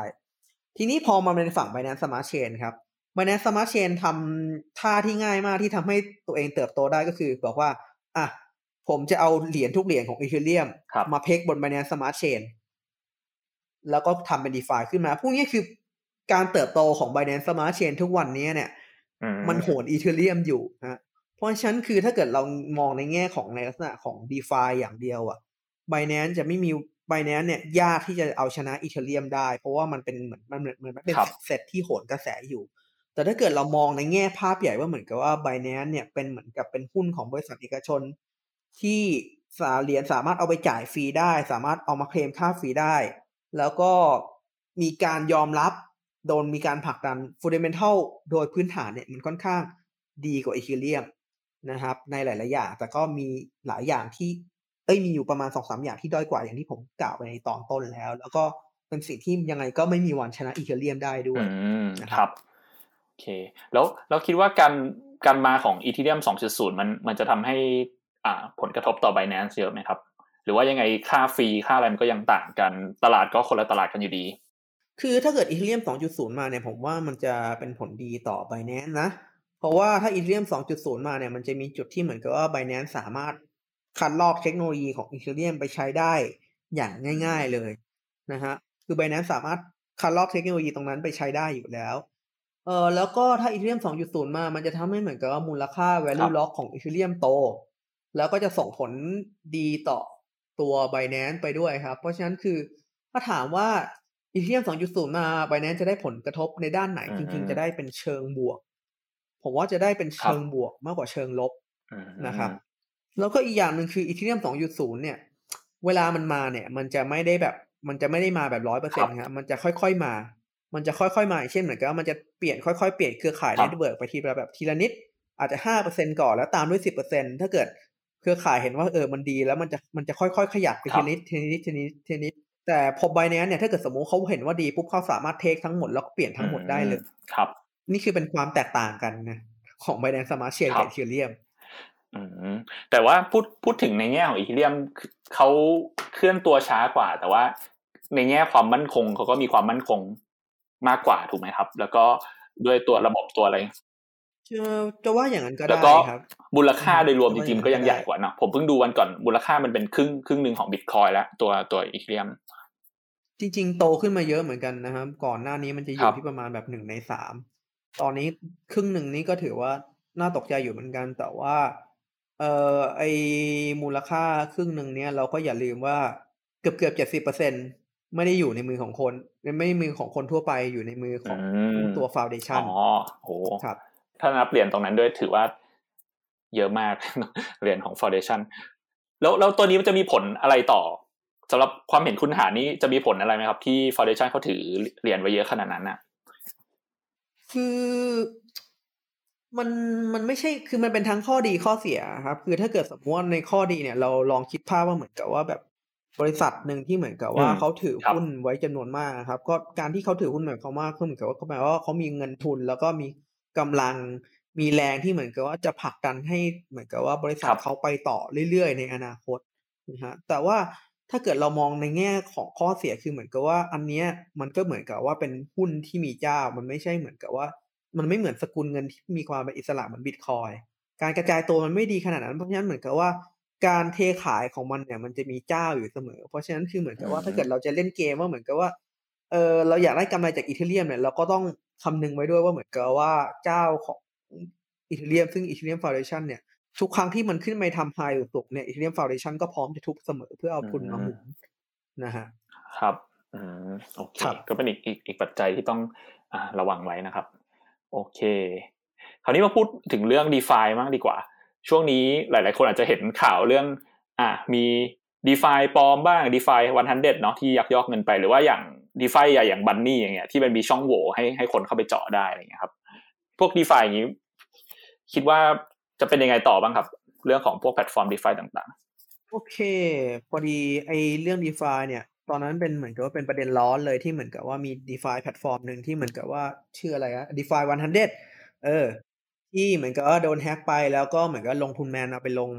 ทีนี้พอมาเป็นฝั่ง Binance Smart Chain ครับ Binance Smart Chain ทำท่าที่ง่ายมากที่ทำให้ตัวเองเติบโตได้ก็คือ บอกว่า อะ ผมจะเอาเหรียญทุกเหรียญของ Ethereum มาเพกบน Binance Smart Chain แล้วก็ทำเป็น DeFi ขึ้นมา พวกนี้คือ การเติบโตของ Binance Smart Chain ทุกวันนี้เนี่ย มันโหน Ethereum อยู่นะเพราะฉะนั้นคือถ้าเกิดเรามองในแง่ของในลักษณะของ DeFi อย่างเดียวอะ Binance จะไม่มี Binance เนี่ยยากที่จะเอาชนะอีเทเรียมได้ เพราะว่ามันเป็นเหมือนมันเหมือนเหมือนมันเป็นเซตที่โหนกระแสอยู่แต่ถ้าเกิดเรามองในแง่ภาพใหญ่ว่าเหมือนกับว่า Binance เนี่ยเป็นเหมือนกับเป็นหุ้นของบริษัทเอกชน ที่สาเหรียญสามารถเอาไปจ่าย fee ได้ สามารถเอามาเคลมค่า fee ได้ แล้วก็มีการยอมรับ โดนมีการผลักดัน fundamental โดยพื้นฐานเนี่ยมันค่อนข้างดีกว่า Ethereum นะครับ ในหลาย ๆ อย่าง แต่ก็มีหลายอย่างที่เอ้ยมีอยู่ประมาณสองสามอย่างที่ด้อยกว่าอย่างที่ผมกล่าวไปในตอนต้นแล้ว แล้วก็เป็นสิ่งที่ยังไงก็ไม่มีวันชนะ Ethereum ได้ด้วยนะครับโอเคแล้วเราคิดว่าการการมาของ Ethereum สองจุดศูนย์มันมันจะทำให้อ่าผลกระทบต่อ b บ n a n c e เยอะไหมครับ หรือว่ายังไงค่า fee ค่าอะไรมันก็ยังต่างกันตลาดก็คนละตลาดกันอยู่ดี คือถ้าเกิด Ethereum สองจุดศูนย์มาเนี่ยผมว่ามันจะเป็นผลดีต่อ Binance นะ เพราะว่าถ้า Ethereum สองจุดศูนย์มาเนี่ยมันจะมีจุดที่เหมือนกับว่า b บ n a n c e สามารถคัดลอกเทคโนโลยีของ Ethereum ไปใช้ได้อย่างง่าย ๆเลยนะฮะ คือ Binance สามารถคัดลอกเทคโนโลยีตรงนั้นไปใช้ได้อยู่แล้ว เออแล้วก็ถ้าอีเทเรียม 2.0 มา มันจะทำให้เหมือนกับว่ามูลค่า value lock ของอีเทเรียมโต แล้วก็จะส่งผลดีต่อตัว Binance ไปด้วยครับ เพราะฉะนั้นคือถ้าถามว่า อีเทเรียม2.0มา Binance จะได้ผลกระทบในด้านไหน จริง ๆ จะได้เป็นเชิงบวก ผมว่าจะได้เป็นเชิงบวกมากกว่าเชิงลบนะครับ แล้วก็อีกอย่างหนึ่งคืออีเทเรียม2.0เนี่ย เวลามันมาเนี่ย มันจะไม่ได้แบบ มันจะไม่ได้มาแบบร้อยเปอร์เซ็นต์ครับมันจะค่อยๆมา มันจะค่อยๆมาเช่นเหมือนกับมันจะเปลี่ยนค่อยๆเปลี่ยนเครือข่าย network ไปทีละแบบทีละนิด อาจจะห้าเปอร์เซ็นก่อนแล้วตามด้วยสิบเปอร์เซ็นถ้าเกิดเครือข่ายเห็นว่าเออมันดีแล้วมันจะมันจะค่อยๆขยับไปทีนิดทีนิดทีนิดทีนิด แต่พอ Binance เนี่ยถ้าเกิดสมมติเขาเห็นว่าดีปุ๊บเขาสามารถ take ทั้งหมดแล้วเปลี่ยนทั้งหมดได้เลย ครับ นี่คือเป็นความแตกต่างกันนะของ Binance Smart Chain กับ Ethereumอืมแต่ว่าพูดพูดถึงในแง่ของอีเทเรียมเขาเคลื่อนตัวช้ากว่า แต่ว่าในแง่ความมั่นคงเขาก็มีความมั่นคงมากกว่าถูกไหมครับ แล้วก็ด้วยตัวระบบตัวอะไร จะจะว่าอย่างนั้นก็ได้ครับมูลค่าโดยรวมจริงๆก็ยังใหญ่กว่านะผมเพิ่งดูวันก่อนมูลค่ามันเป็นครึ่งครึ่งหนึ่งของบิตคอยแล้วตัวตัวอีเทเรียม จริง ๆ โตขึ้นมาเยอะเหมือนกันนะครับ ก่อนหน้านี้มันจะอยู่ที่ประมาณแบบหนึ่งในสามตอนนี้ครึ่งหนึ่งนี้ก็ถือว่าน่าตกใจอยู่เหมือนกัน แต่ว่า เอ่อไอมูลค่าครึ่งหนึ่งเนี้ยเราก็อย่าลืมว่าเกือบเกือบเจ็ดสิบเปอร์เซ็นไม่ได้อยู่ในมือของคน ไม่ได้มือของคนทั่วไปอยู่ในมือของตัวฟาวเดชันอ๋อโหครับ ถ้านับเหรียญตรงนั้นด้วยถือว่าเยอะมากเหรียญของฟาวเดชันแล้วแล้วตัวนี้มันจะมีผลอะไรต่อสำหรับความเห็นคุณหานี้จะมีผลอะไรไหมครับ ที่ฟาวเดชันเขาถือเหรียญไว้เยอะขนาดนั้นน่ะ คือมันมันไม่ใช่คือมันเป็นทั้งข้อดีข้อเสียครับ คือถ้าเกิดสมมติว่าในข้อดีเนี่ย เราลองคิดภาพว่าเหมือนกับว่าแบบบริษัทหนึ่งที่เหมือนกับว่าเขาถือหุ้นไว้จำนวนมากครับ ก็การที่เขาถือหุ้นหมายความว่าคือเหมือนกับว่าเขาหมายว่าเขามีเงินทุน แล้วก็มี กำลังมีแรงที่เหมือนกับว่าจะผลักดันให้เหมือนกับว่าบริษัทเขาไปต่อเรื่อยๆ ในอนาคตนะฮะแต่ว่าถ้าเกิดเรามองในแง่ของข้อเสียคือเหมือนกับว่า อันเนี้ยมันก็เหมือนกับว่าเป็นหุ้นที่มีเจ้า มันไม่ใช่เหมือนกับว่า มันไม่เหมือนสกุลเงินที่มีความเป็นอิสระเหมือนบิตคอยการกระจายตัวมันไม่ดีขนาดนั้นเพราะฉะนั้นเหมือนกับว่าการเทขายของมันเนี่ยมันจะมีเจ้าอยู่เสมอ เพราะฉะนั้นคือเหมือนกับว่าถ้าเกิดเราจะเล่นเกมว่าเหมือนกับว่า เออเราอยากได้กำไรจาก Ethereum เนี่ยเราก็ต้องคำนึงไว้ด้วยว่าเหมือนกับว่าเจ้าของ Ethereum ซึ่ง Ethereum Foundation เนี่ยทุกครั้งที่มันขึ้นไปทำไฮหรือตกเนี่ยอีเทเรียมฟาวเดชันก็พร้อมจะทุบเสมอเพื่อเอาทุนมาหมุนนะฮะครับอืมโอเคก็เป็นอีกอีกอีกปัจจัยที่ต้องอ่าระวังไว้นะครับ โอเค คราวนี้มาพูดถึงเรื่อง d e f าบ้างดีกว่า ช่วงนี้หลาย ๆ คนอาจจะเห็นข่าวเรื่อง อ่ามี d e f าปลอมบ้าง d e f าวันทันเด็ดเนาะที่ยักยอกเงินไปหรือว่าอย่าง d e f าใหญ่อย่างบันนี่อย่างเงี้ยที่มันมีช่องโหว่ให้ให้คนเข้าไปเจาะได้อะไรเงี้ยครับพวก DeFi อย่างนี้ คิดว่าจะเป็นยังไงต่อบ้างครับ เรื่องของพวกแพลตฟอร์ม d e f าต่างๆ โอเค พอดีไอเรื่อง d e f าเนี่ย ตอนนั้นเป็นเหมือนกับว่าเป็นประเด็นร้อนเลยที่เหมือนกับว่ามี d e f าแพลตฟอร์มหนึ่งที่เหมือนกับว่าชื่ออะไรอะ d e f าวันฮันเดเออที่เหมือนกับว่าโดนแฮ็กไปแล้วก็เหมือนกับลงทุนแมนเอาไปลง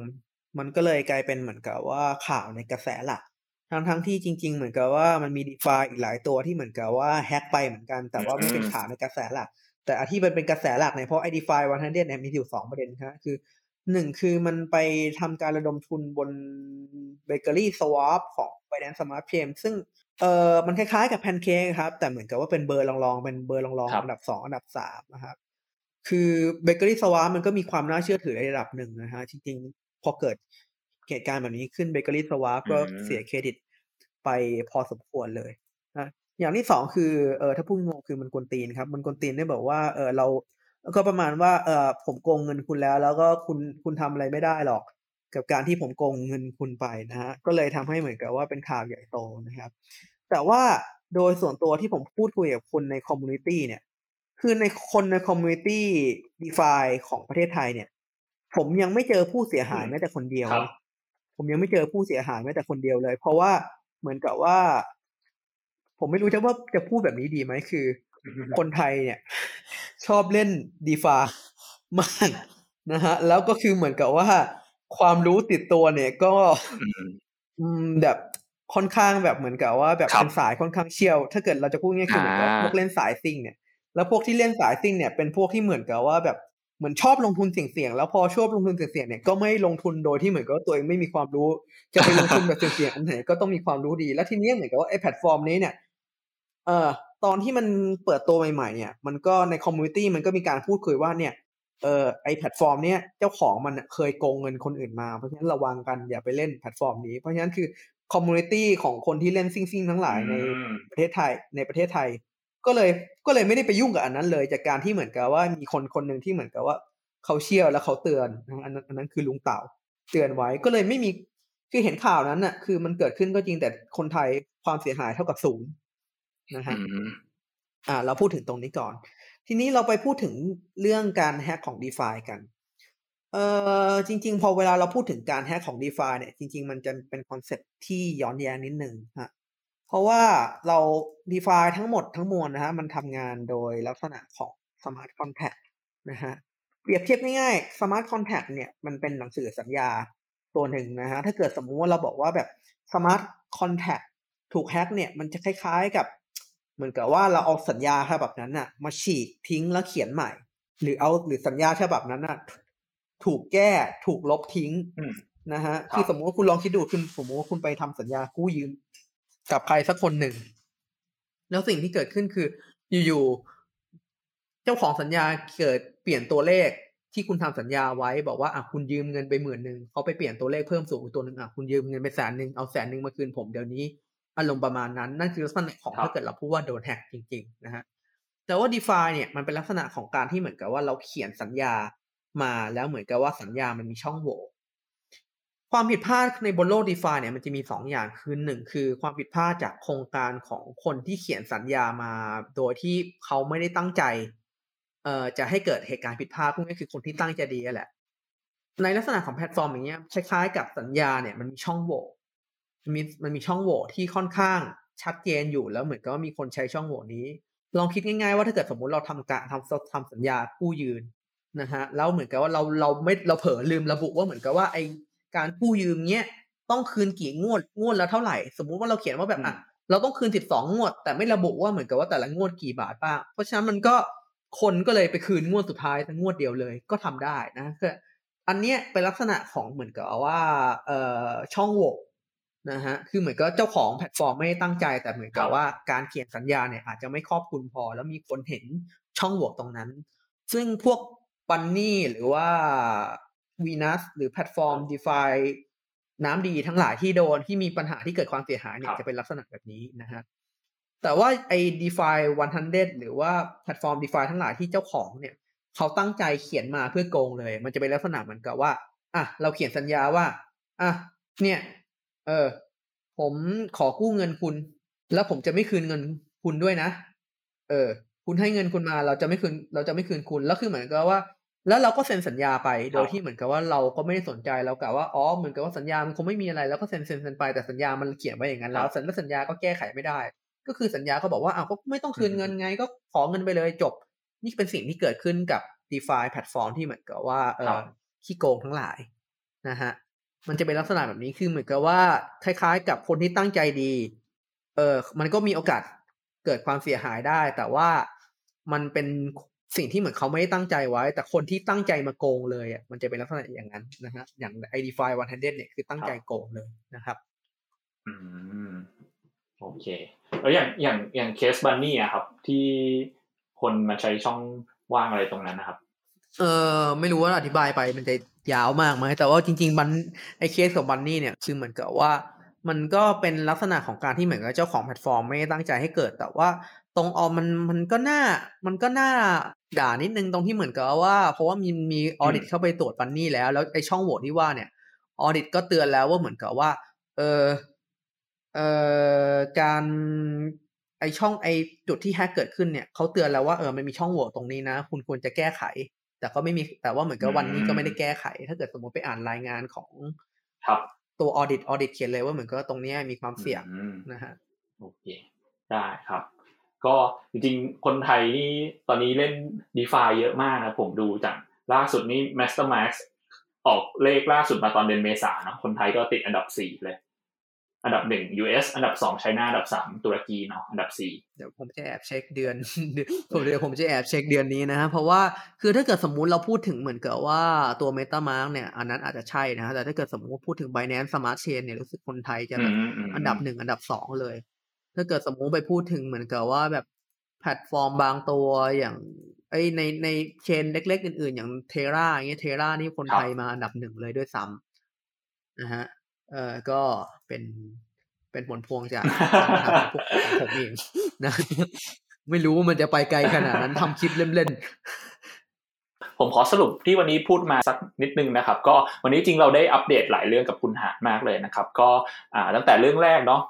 มันก็เลยกลายเป็นเหมือนกับว่าข่าวในกระแสหลักทั้งทั้งที่จริง ๆ เหมือนกับว่ามันมี DeFi อีกหลายตัวที่เหมือนกับว่าแฮกไปเหมือนกันแต่ว่าไม่เป็นข่าวในกระแสหลัก แต่ที่มันเป็นกระแสหลักเนี่ยเพราะไอ DeFi One Hundred เนี่ยมีอยู่สองประเด็นครับคือหนึ่งคือมันไปทำการระดมทุนบน BakerySwap ของ Binance Smart Chain ซึ่งเออมันคล้ายๆกับแพนเค้กครับ แต่เหมือนกับว่าเป็นเบอร์รองๆ เป็นเบอร์รองๆ อันดับสองอันดับสามนะครับ คือ BakerySwap มันก็มีความน่าเชื่อถือในระดับหนึ่งนะฮะ จริงๆ พอเกิดเหตุการณ์แบบนี้ขึ้น BakerySwap ก็เสียเครดิตไปพอสมควรเลยนะอย่างที่สองคือเออถ้าพูดงงคือมันกวนตีนครับ มันกวนตีนได้บอกว่าเออเราก็ประมาณว่าเออผมโกงเงินคุณแล้ว แล้วก็คุณคุณทำอะไรไม่ได้หรอก กับการที่ผมโกงเงินคุณไปนะฮะก็เลยทำให้เหมือนกับว่าเป็นข่าวใหญ่โตนะครับ แต่ว่าโดยส่วนตัวที่ผมพูดคุยกับคนใน community เนี่ย คือในคนใน community DeFi ของประเทศไทยเนี่ย ผมยังไม่เจอผู้เสียหายแม้แต่คนเดียว ผมยังไม่เจอผู้เสียหายแม้แต่คนเดียวเลย เพราะว่าเหมือนกับว่า ผมไม่รู้จะว่าจะพูดแบบนี้ดีไหมคือ คนไทยเนี่ย ชอบเล่นดีฟามากนะฮะ แล้วก็คือเหมือนกับว่า ความรู้ติดตัวเนี่ยก็แบบค่อนข้างแบบเหมือนกับว่าแบบเป็นสายค่อนข้างเชี่ยว ถ้าเกิดเราจะพูดง่ายคือเหมือนกับพวกเล่นสายซิ่งเนี่ยแล้วพวกที่เล่นสายซิ่งเนี่ยเป็นพวกที่เหมือนกับว่าแบบ เหมือนชอบลงทุนเสี่ยงๆแล้วพอชอบลงทุนเสี่ยงๆเนี่ยก็ไม่ลงทุนโดยที่เหมือนกับตัวเองไม่มีความรู้ จะไปลงทุนแบบเสี่ยงๆอันไหนก็ต้องมีความรู้ดี แล้วทีนี้เหมือนกับว่าไอ้แพลตฟอร์มนี้เนี่ยเอ่อตอนที่มันเปิดตัวใหม่ๆเนี่ยมันก็ใน community มันก็มีการพูดคุยว่าเนี่ยเออไอ้แพลตฟอร์มเนี้ยเจ้าของมันเคยโกงเงินคนอื่นมา เพราะฉะนั้นระวังกันอย่าไปเล่นแพลตฟอร์มนี้ เพราะฉะนั้นคือ community ของคนที่เล่นซิ่งซิ่งทั้งหลายในประเทศไทยในประเทศไทย ก็เลยก็เลยไม่ได้ไปยุ่งกับอันนั้นเลย จากการที่เหมือนกับว่ามีคนคนหนึ่งที่เหมือนกับว่าเขาเชี่ยวแล้วเขาเตือนอันนั้นอันนั้นคือลุงเต่าเตือนไว้ก็เลยไม่มีคือเห็นข่าวนั้นน่ะ คือมันเกิดขึ้นก็จริงแต่คนไทยความเสียหายเท่ากับศูนย์นะฮะอ่า เราพูดถึงตรงนี้ก่อน ทีนี้เราไปพูดถึงเรื่องการแฮกของ d e f ากัน เอ่อจริง ๆ พอเวลาเราพูดถึงการแฮกของ d e f าเนี่ยจริง ๆ มันจะเป็นคอนเซ็ปที่ย้อนแย้งนิดนึงฮะ เพราะว่าเรา d e f าทั้งหมดทั้งมวลนะฮะมันทำงานโดยลักษณะของ Smart Contract นะฮะเปรียบเทียบง่ายๆ Smart Contract เนี่ยมันเป็นหนังสือสัญญาตัวหนึ่งนะฮะถ้าเกิดสมมุติว่าเราบอกว่าแบบ Smart Contract ถูกแฮกเนี่ยมันจะคล้ายๆกับ เหมือนกับว่าเราเอาสัญญาฉบับนั้นน่ะ มาฉีกทิ้งแล้วเขียนใหม่ หรือเอาหรือสัญญาฉบับนั้นน่ะถูกแก้ถูกลบทิ้งนะฮะคือสมมติว่าคุณลองคิดดูคุณสมมติว่าคุณไปทำสัญญากู้ยืม กับใครสักคนหนึ่ง แล้วสิ่งที่เกิดขึ้นคือ อยู่ๆเจ้าของสัญญาเกิดเปลี่ยนตัวเลขที่คุณทำสัญญาไว้บอกว่าอะคุณยืมเงินไปหมื่นหนึ่งเขาไปเปลี่ยนตัวเลขเพิ่มสูงอีกตัวหนึ่งอะคุณยืมเงินไปแสนหนึ่งเอาแสนหนึ่งมาคืนผมเดี๋ยวนี้อารมณ์ประมาณนั้น นั่นคือลักษณะของถ้าเกิดเราพูดว่าโดนแฮกจริง ๆ นะฮะแต่ว่า d e f าเนี่ยมันเป็นลักษณะของการที่เหมือนกับว่าเราเขียนสัญญามาแล้วเหมือนกับว่าสัญญามันมีช่องโหว่ ความผิดพลาดในบนโลก d e f าเนี่ยมันจะมีสองอย่างคือหนึ่งคือความผิดพลาดจากโครงการของคนที่เขียนสัญญามา โดยที่เขาไม่ได้ตั้งใจเอ่อจะให้เกิดเหตุการณ์ผิดพลาดพวกนี้คือคนที่ตั้งใจดีแหละ ในลักษณะของแพลตฟอร์มอย่างเงี้ยคล้ายๆกับสัญญาเนี่ยมันมีช่องโหว่มันมีมันมีช่องโหว่ที่ค่อนข้างชัดเจนอยู่แล้วเหมือนกับว่ามีคนใช้ช่องโหว่นี้ ลองคิดง่ายๆว่าถ้าเกิดสมมุติเราทำการทำทำสัญญากู้ยืนนะฮะแล้วเหมือนกับว่าเราเราไม่เราเผลอลืมระบุว่าเหมือนกับว่าไอ การกู้ยืมเนี้ยต้องคืนกี่งวดงวดแล้วเท่าไหร่ สมมุติว่าเราเขียนว่าแบบอะเราต้องคืนสิบสองงวด แต่ไม่ระบุว่าเหมือนกับว่าแต่ละงวดกี่บาทบ้างเพราะฉะนั้นมันก็คนก็เลยไปคืนงวดสุดท้ายทั้งงวดเดียวเลยก็ทำได้นะคืออันเนี้ยเป็นลักษณะของเหมือนกับว่าเอ่อช่องโหว่นะฮะคือเหมือนกับเจ้าของแพลตฟอร์มไม่ได้ตั้งใจ แต่เหมือนกับว่าการเขียนสัญญาเนี่ยอาจจะไม่ครอบคลุมพอ แล้วมีคนเห็นช่องโหว่ตรงนั้น ซึ่งพวก Bunny หรือว่า วีนัสหรือแพลตฟอร์ม d e f าน้ำดีทั้งหลายที่โดนที่มีปัญหาที่เกิดความเสียหายเนี่ยจะเป็นลักษณะแบบนี้นะฮะแต่ว่าไอ้ DeFi 100 หรือว่าแพลตฟอร์ม DeFi ทั้งหลายที่เจ้าของเนี่ยเขาตั้งใจเขียนมาเพื่อโกงเลย มันจะเป็นลักษณะเหมือนกับว่าอะเราเขียนสัญญาว่าอะเนี่ย เออ ผมขอกู้เงินคุณ แล้วผมจะไม่คืนเงินคุณด้วยนะ เออ คุณให้เงินคุณมา เราจะไม่คืน เราจะไม่คืนคุณ แล้วคือเหมือนกับว่า แล้วเราก็เซ็นสัญญาไปโดยที่เหมือนกับว่าเราก็ไม่ได้สนใจเรากะว่าอ๋อเหมือนกับว่าสัญญามันคงไม่มีอะไรแล้วก็เซ็นเซ็นเซ็นไปแต่สัญญามันเขียนไว้อย่างนั้นแล้วสัญญาก็แก้ไขไม่ได้ ก็คือสัญญาเขาบอกว่าอ้าวก็ไม่ต้องคืนเงินไง ก็ขอเงินไปเลยจบ นี่เป็นสิ่งที่เกิดขึ้นกับ d e f าแพลตฟอร์มที่เหมือนกับว่าเออขี้โกงทั้งหลายนะฮะมันจะเป็นลักษณะแบบนี้คือเหมือนกับว่าคล้าย ๆ กับคนที่ตั้งใจดี เออมันก็มีโอกาสเกิดความเสียหายได้ แต่ว่ามันเป็น สิ่งที่เหมือนเขาไม่ได้ตั้งใจไว้ แต่คนที่ตั้งใจมาโกงเลยอะมันจะเป็นลักษณะอย่างนั้นนะฮะอย่าง i d e f 1 0 0เนี่ยคือตั้งใจโกงเลยนะครับ อืมโอเค แล้วอย่างอย่างอย่างเคส Bunny อะครับ ที่คนมาใช้ช่องว่างอะไรตรงนั้นนะครับ เออไม่รู้ว่าอธิบายไปมันจะยาวมากไหมแต่ว่าจริง ๆ บันไอ้เคสของ Bunny เนี่ยคือเหมือนกับว่า มันก็เป็นลักษณะของการที่เหมือนกับเจ้าของแพลตฟอร์มไม่ตั้งใจให้เกิด แต่ว่าตรงออมมันมันก็น่ามันก็น่า ด่านิดนึงตรงที่เหมือนกับว่า เพราะว่ามีมี audit เข้าไปตรวจ Bunny แล้ว แล้วไอ้ช่องโหว่ที่ว่าเนี่ยออดิตก็เตือนแล้วว่าเหมือนกับว่า เออเอ่อการไอช่องไอจุดที่แฮกเกิดขึ้นเนี่ยเขาเตือนแล้วว่าเออมันมีช่องโหว่ตรงนี้นะ คุณควรจะแก้ไข แต่ก็ไม่มีแต่ว่าเหมือนกับวันนี้ก็ไม่ได้แก้ไข ถ้าเกิดสมมติไปอ่านรายงานของครับตัวออดิตออดิตเขียนเลยว่าเหมือนกับตรงนี้มีความเสี่ยงนะฮะโอเคได้ครับ ก็จริงๆ คนไทยนี่ตอนนี้เล่น d e f าเยอะมากนะผมดูจากล่าสุดนี่ Mastermax ออกเลขล่าสุดมาตอนเดือนเมษานะคนไทยก็ติดอันดับสี่เลย อันดับหนึ่ง US อันดับสองไชน่าอันดับสามตุรกีเนาะอันดับสี่เดี๋ยวผมจะแอบเช็คเดือนผมเดี๋ยวผมจะแอบเช็คเดือนนี้นะฮะเพราะว่าคือถ้าเกิดสมมุติเราพูดถึงเหมือนกับว่าตัว MetaMask เนี่ยอันนั้นอาจจะใช่นะแต่ถ้าเกิดสมมติว่าพูดถึง Binance Smart Chain เนี่ยรู้สึกคนไทยจะแบบอันดับหนึ่งอันดับสองเลย ถ้าเกิดสมมุติไปพูดถึงเหมือนกับว่าแบบแพลตฟอร์มบางตัวอย่างไอ้ในใน chain เล็ก ๆ อื่น ๆ อย่าง Terra อย่างเงี้ย Terra นี่คนไทยมาอันดับหนึ่งเลยด้วยซ้ำนะฮะเออก็เป็นเป็นผลพวงจากพวกผมเองนะไม่รู้ว่ามันจะไปไกลขนาดนั้นทำคลิปเล่น ๆผผมขอสรุปที่วันนี้พูดมาสักนิดนึงนะครับ ก็วันนี้จริงเราได้อัปเดตหลายเรื่องกับคุณหามากเลยนะครับ ก็ตั้งแต่เรื่องแรกเนาะ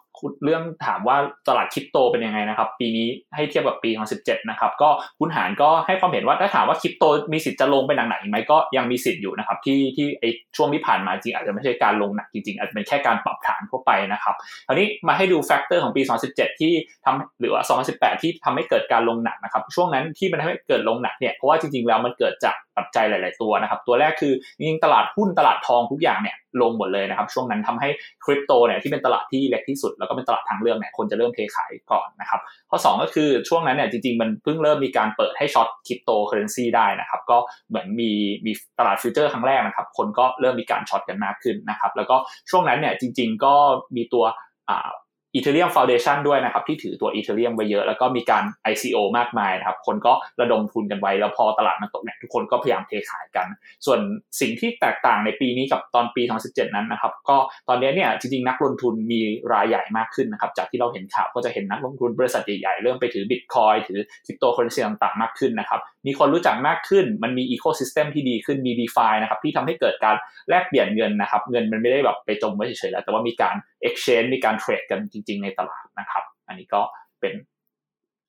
เรื่องถามว่าตลาดคริปโตเป็นยังไงนะครับ ปีนี้ให้เทียบกับปี 2017 นะครับ ก็คุณหารก็ให้ความเห็นว่าถ้าถามว่าคริปโตมีสิทธิ์จะลงไปหนักๆไหมก็ยังมีสิทธิ์อยู่นะครับ ที่ที่ไอ้ช่วงที่ผ่านมาจริงอาจจะไม่ใช่การลงหนักจริงๆอาจจะเป็นแค่การปรับฐานทั่วไปนะครับคราวนี้มาให้ดู factor ของปี 2017 ที่ทำหรือว่า 2018 ที่ทำให้เกิดการลงหนักนะครับช่วงนั้นที่มันทำให้เกิดลงหนักเนี่ยเพราะว่าจริงๆแล้วมันเกิดจากปัจจัยหลาย ๆ ตัวนะครับ ตัวแรกคือจริงๆตลาดหุ้นตลาดทองทุกอย่างเนี่ยลงหมดเลยนะครับ ช่วงนั้นทำให้คริปโตเนี่ยที่เป็นตลาดที่เล็กที่สุดแล้วก็เป็นตลาดทางเลือกเนี่ยคนจะเริ่มเทขายก่อนนะครับข้อ 2 ก็คือช่วงนั้นเนี่ยจริงๆ มันเพิ่งเริ่มมีการเปิดให้ short cryptocurrency ได้นะครับก็เหมือนมีมีตลาด future ครั้งแรกนะครับคนก็เริ่มมีการ short กันมากขึ้นนะครับแล้วก็ช่วงนั้นเนี่ยจริง ๆ ก็มีตัว Ethereum Foundation ด้วยนะครับที่ถือตัว Ethereum ไว้เยอะ แล้วก็มีการ ICO มากมายนะครับคนก็ระดมทุนกันไว้ แล้วพอตลาดมันตกเนี่ยทุกคนก็พยายามเทขายกัน ส่วนสิ่งที่แตกต่างในปีนี้กับตอนปี 2017 นั้นนะครับก็ตอนนี้เนี่ยจริงๆ นักลงทุนมีรายใหญ่มากขึ้นนะครับจากที่เราเห็นข่าวก็จะเห็นนักลงทุนบริษัทใหญ่ๆ เริ่มไปถือบิตคอยน์ถือคริปโตเคอเรนซีต่างๆมากขึ้นนะครับมีคนรู้จักมากขึ้น มันมี ecosystem ที่ดีขึ้นมี d e f านะครับที่ทำให้เกิดการแลกเปลี่ยนเงินนะครับเงินมันไม่ได้แบบไปจมไว้เฉยๆแล้วแต่ว่ามีการ exchange มีการเทรดกันจริง ๆ ในตลาดนะครับ อันนี้ก็เป็น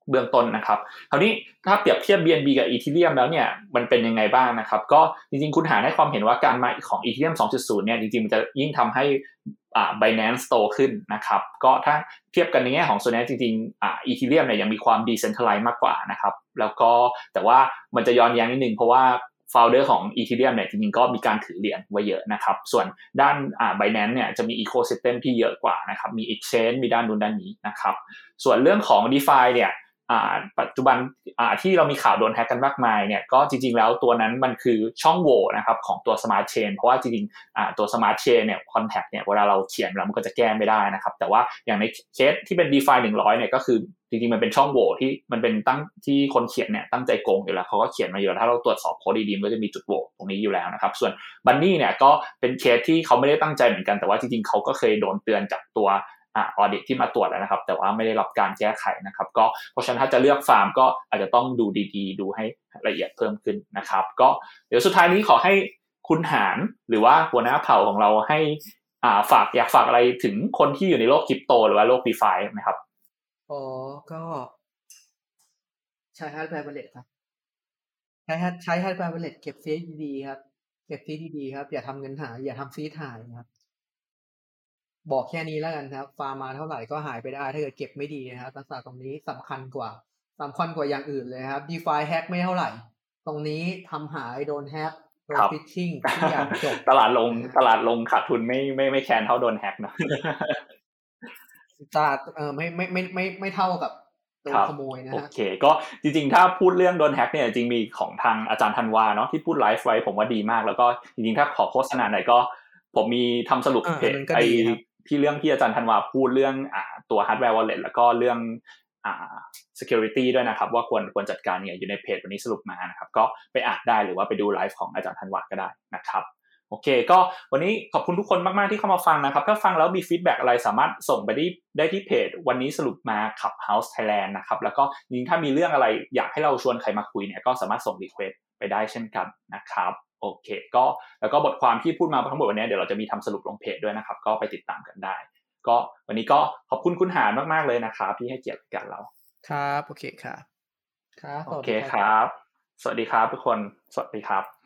เบื้องต้นนะครับคราวนี้ถ้าเปรียบเทียบ BNB กับ Ethereum แล้วเนี่ยมันเป็นยังไงบ้างนะครับ ก็จริงๆคุณหาให้ความเห็นว่าการมาของ Ethereum 2.0 เนี่ยจริงๆมันจะยิ่งทำให้อ่า Binance โตขึ้นนะครับ ก็ถ้าเทียบกันในแง่ของโซนนี้จริงๆอ่า Ethereum เนี่ยยังมีความ decentralized มากกว่านะครับ แล้วก็แต่ว่ามันจะย้อนแย้งนิดนึงเพราะว่า ฟลเดอร์ของ Ethereum เนี่ยจริงๆก็มีการถือเหรียญไว้เยอะนะครับ ส่วนด้านอ่า Binance เนี่ยจะมี Ecosystem ที่เยอะกว่านะครับ มี Exchange มีด้านนู้นด้านนี้นะครับ ส่วนเรื่องของ DeFi เนี่ย ปัจจุบันที่เรามีข่าวโดนแฮกกันมากมายเนี่ยก็จริงๆแล้วตัวนั้นมันคือช่องโหว่นะครับของตัว Smart Chain เพราะว่าจริงๆตัว Smart Chain เนี่ย contract เนี่ยเวลาเราเขียนแล้วมันก็จะแก้ไม่ได้นะครับแต่ว่าอย่างในเคสที่เป็น DeFi 100เนี่ยก็คือจริงๆมันเป็นช่องโหว่ที่มันเป็นตั้งที่คนเขียนเนี่ยตั้งใจโกงอยู่แล้วเขาก็เขียนมาอยู่แล้วถ้าเราตรวจสอบโค้ดดีๆก็จะมีจุดโหว่ตรงนี้อยู่แล้วนะครับ ส่วน Bunny เนี่ยก็เป็นเคสที่เขาไม่ได้ตั้งใจเหมือนกันแต่ว่าจริงๆเขาก็เคยโดนเตือนจากตัว audit ที่มาตรวจแล้วนะครับ แต่ว่าไม่ได้รับการแก้ไขนะครับ ก็เพราะฉะนั้นถ้าจะเลือกฟาร์มก็อาจจะต้องดูดีๆ ดูให้ละเอียดเพิ่มขึ้นนะครับ ก็เดี๋ยวสุดท้ายนี้ขอให้คุณหารหรือว่าหัวหน้าเผ่าของเราให้อ่าฝากอยากฝากอะไรถึงคนที่อยู่ในโลกคริปโต หรือว่าโลก DeFi ไหมครับอ๋อก็ใช้ hardware wallet ครับใช้ใช้ hardware wallet เก็บ seed ดีๆครับ เก็บ seed ดีๆครับ อย่าทำเงินหายอย่าทำ seed หายครับ บอกแค่นี้แล้วกันครับ ฟาร์มมาเท่าไหร่ก็หายไปได้ ถ้าเกิดเก็บไม่ดีนะครับรักษาตรงนี้สำคัญกว่าสำคัญกว่าอย่างอื่นเลยครับ DeFi แฮกไม่เท่าไหร่ ตรงนี้ทำหายโดนแฮกโดน phishing ทุกอย่างจบตลาดลงตลาดลงขาดทุนไม่ไม่ไม่แค้นเท่าโดนแฮกนะตลาดเออไม่ไม่ไม่ไม่ไม่เท่ากับโดนขโมยนะฮะโอเค ก็จริงๆ ถ้าพูดเรื่องโดนแฮกเนี่ยจริงมีของทางอาจารย์ธันวาเนาะที่พูดไลฟ์ไว้ผมว่าดีมาก แล้วก็จริงๆ ถ้าขอโฆษณาหน่อยก็ ผมมีทำสรุปเพจไอ ที่เรื่องที่อาจารย์ธันวาพูดเรื่องอตัว hardware wallet แล้วก็เรื่องอ security ด้วยนะครับ ว่าควรควรจัดการเนี่ยอยู่ในเพจวันนี้สรุปมานะครับ ก็ไปอ่านได้หรือว่าไปดูไลฟ์ของอาจารย์ธันวาก็ได้นะครับ โอเค ก็วันนี้ขอบคุณทุกคนมาก ๆ ที่เข้ามาฟังนะครับ ถ้าฟังแล้วมี feedback อะไรสามารถส่งไปได้ได้ที่เพจ วันนี้สรุปมาขับ House Thailand นะครับ แล้วก็ยิ่งถ้ามีเรื่องอะไรอยากให้เราชวนใครมาคุยเนี่ยก็สามารถส่ง requestไปได้เช่นกันนะครับโอเคก็แล้วก็บทความที่พูดมาทั้งหมดวันนี้เดี๋ยวเราจะมีทำสรุปลงเพจด้วยนะครับ ก็ไปติดตามกันได้ ก็วันนี้ก็ขอบคุณคุณหานมากๆเลยนะครับ ที่ให้เกียรติกับเราครับโอเคครับครับโอเคครับ สวัสดีครับทุกคนสวัสดีครับ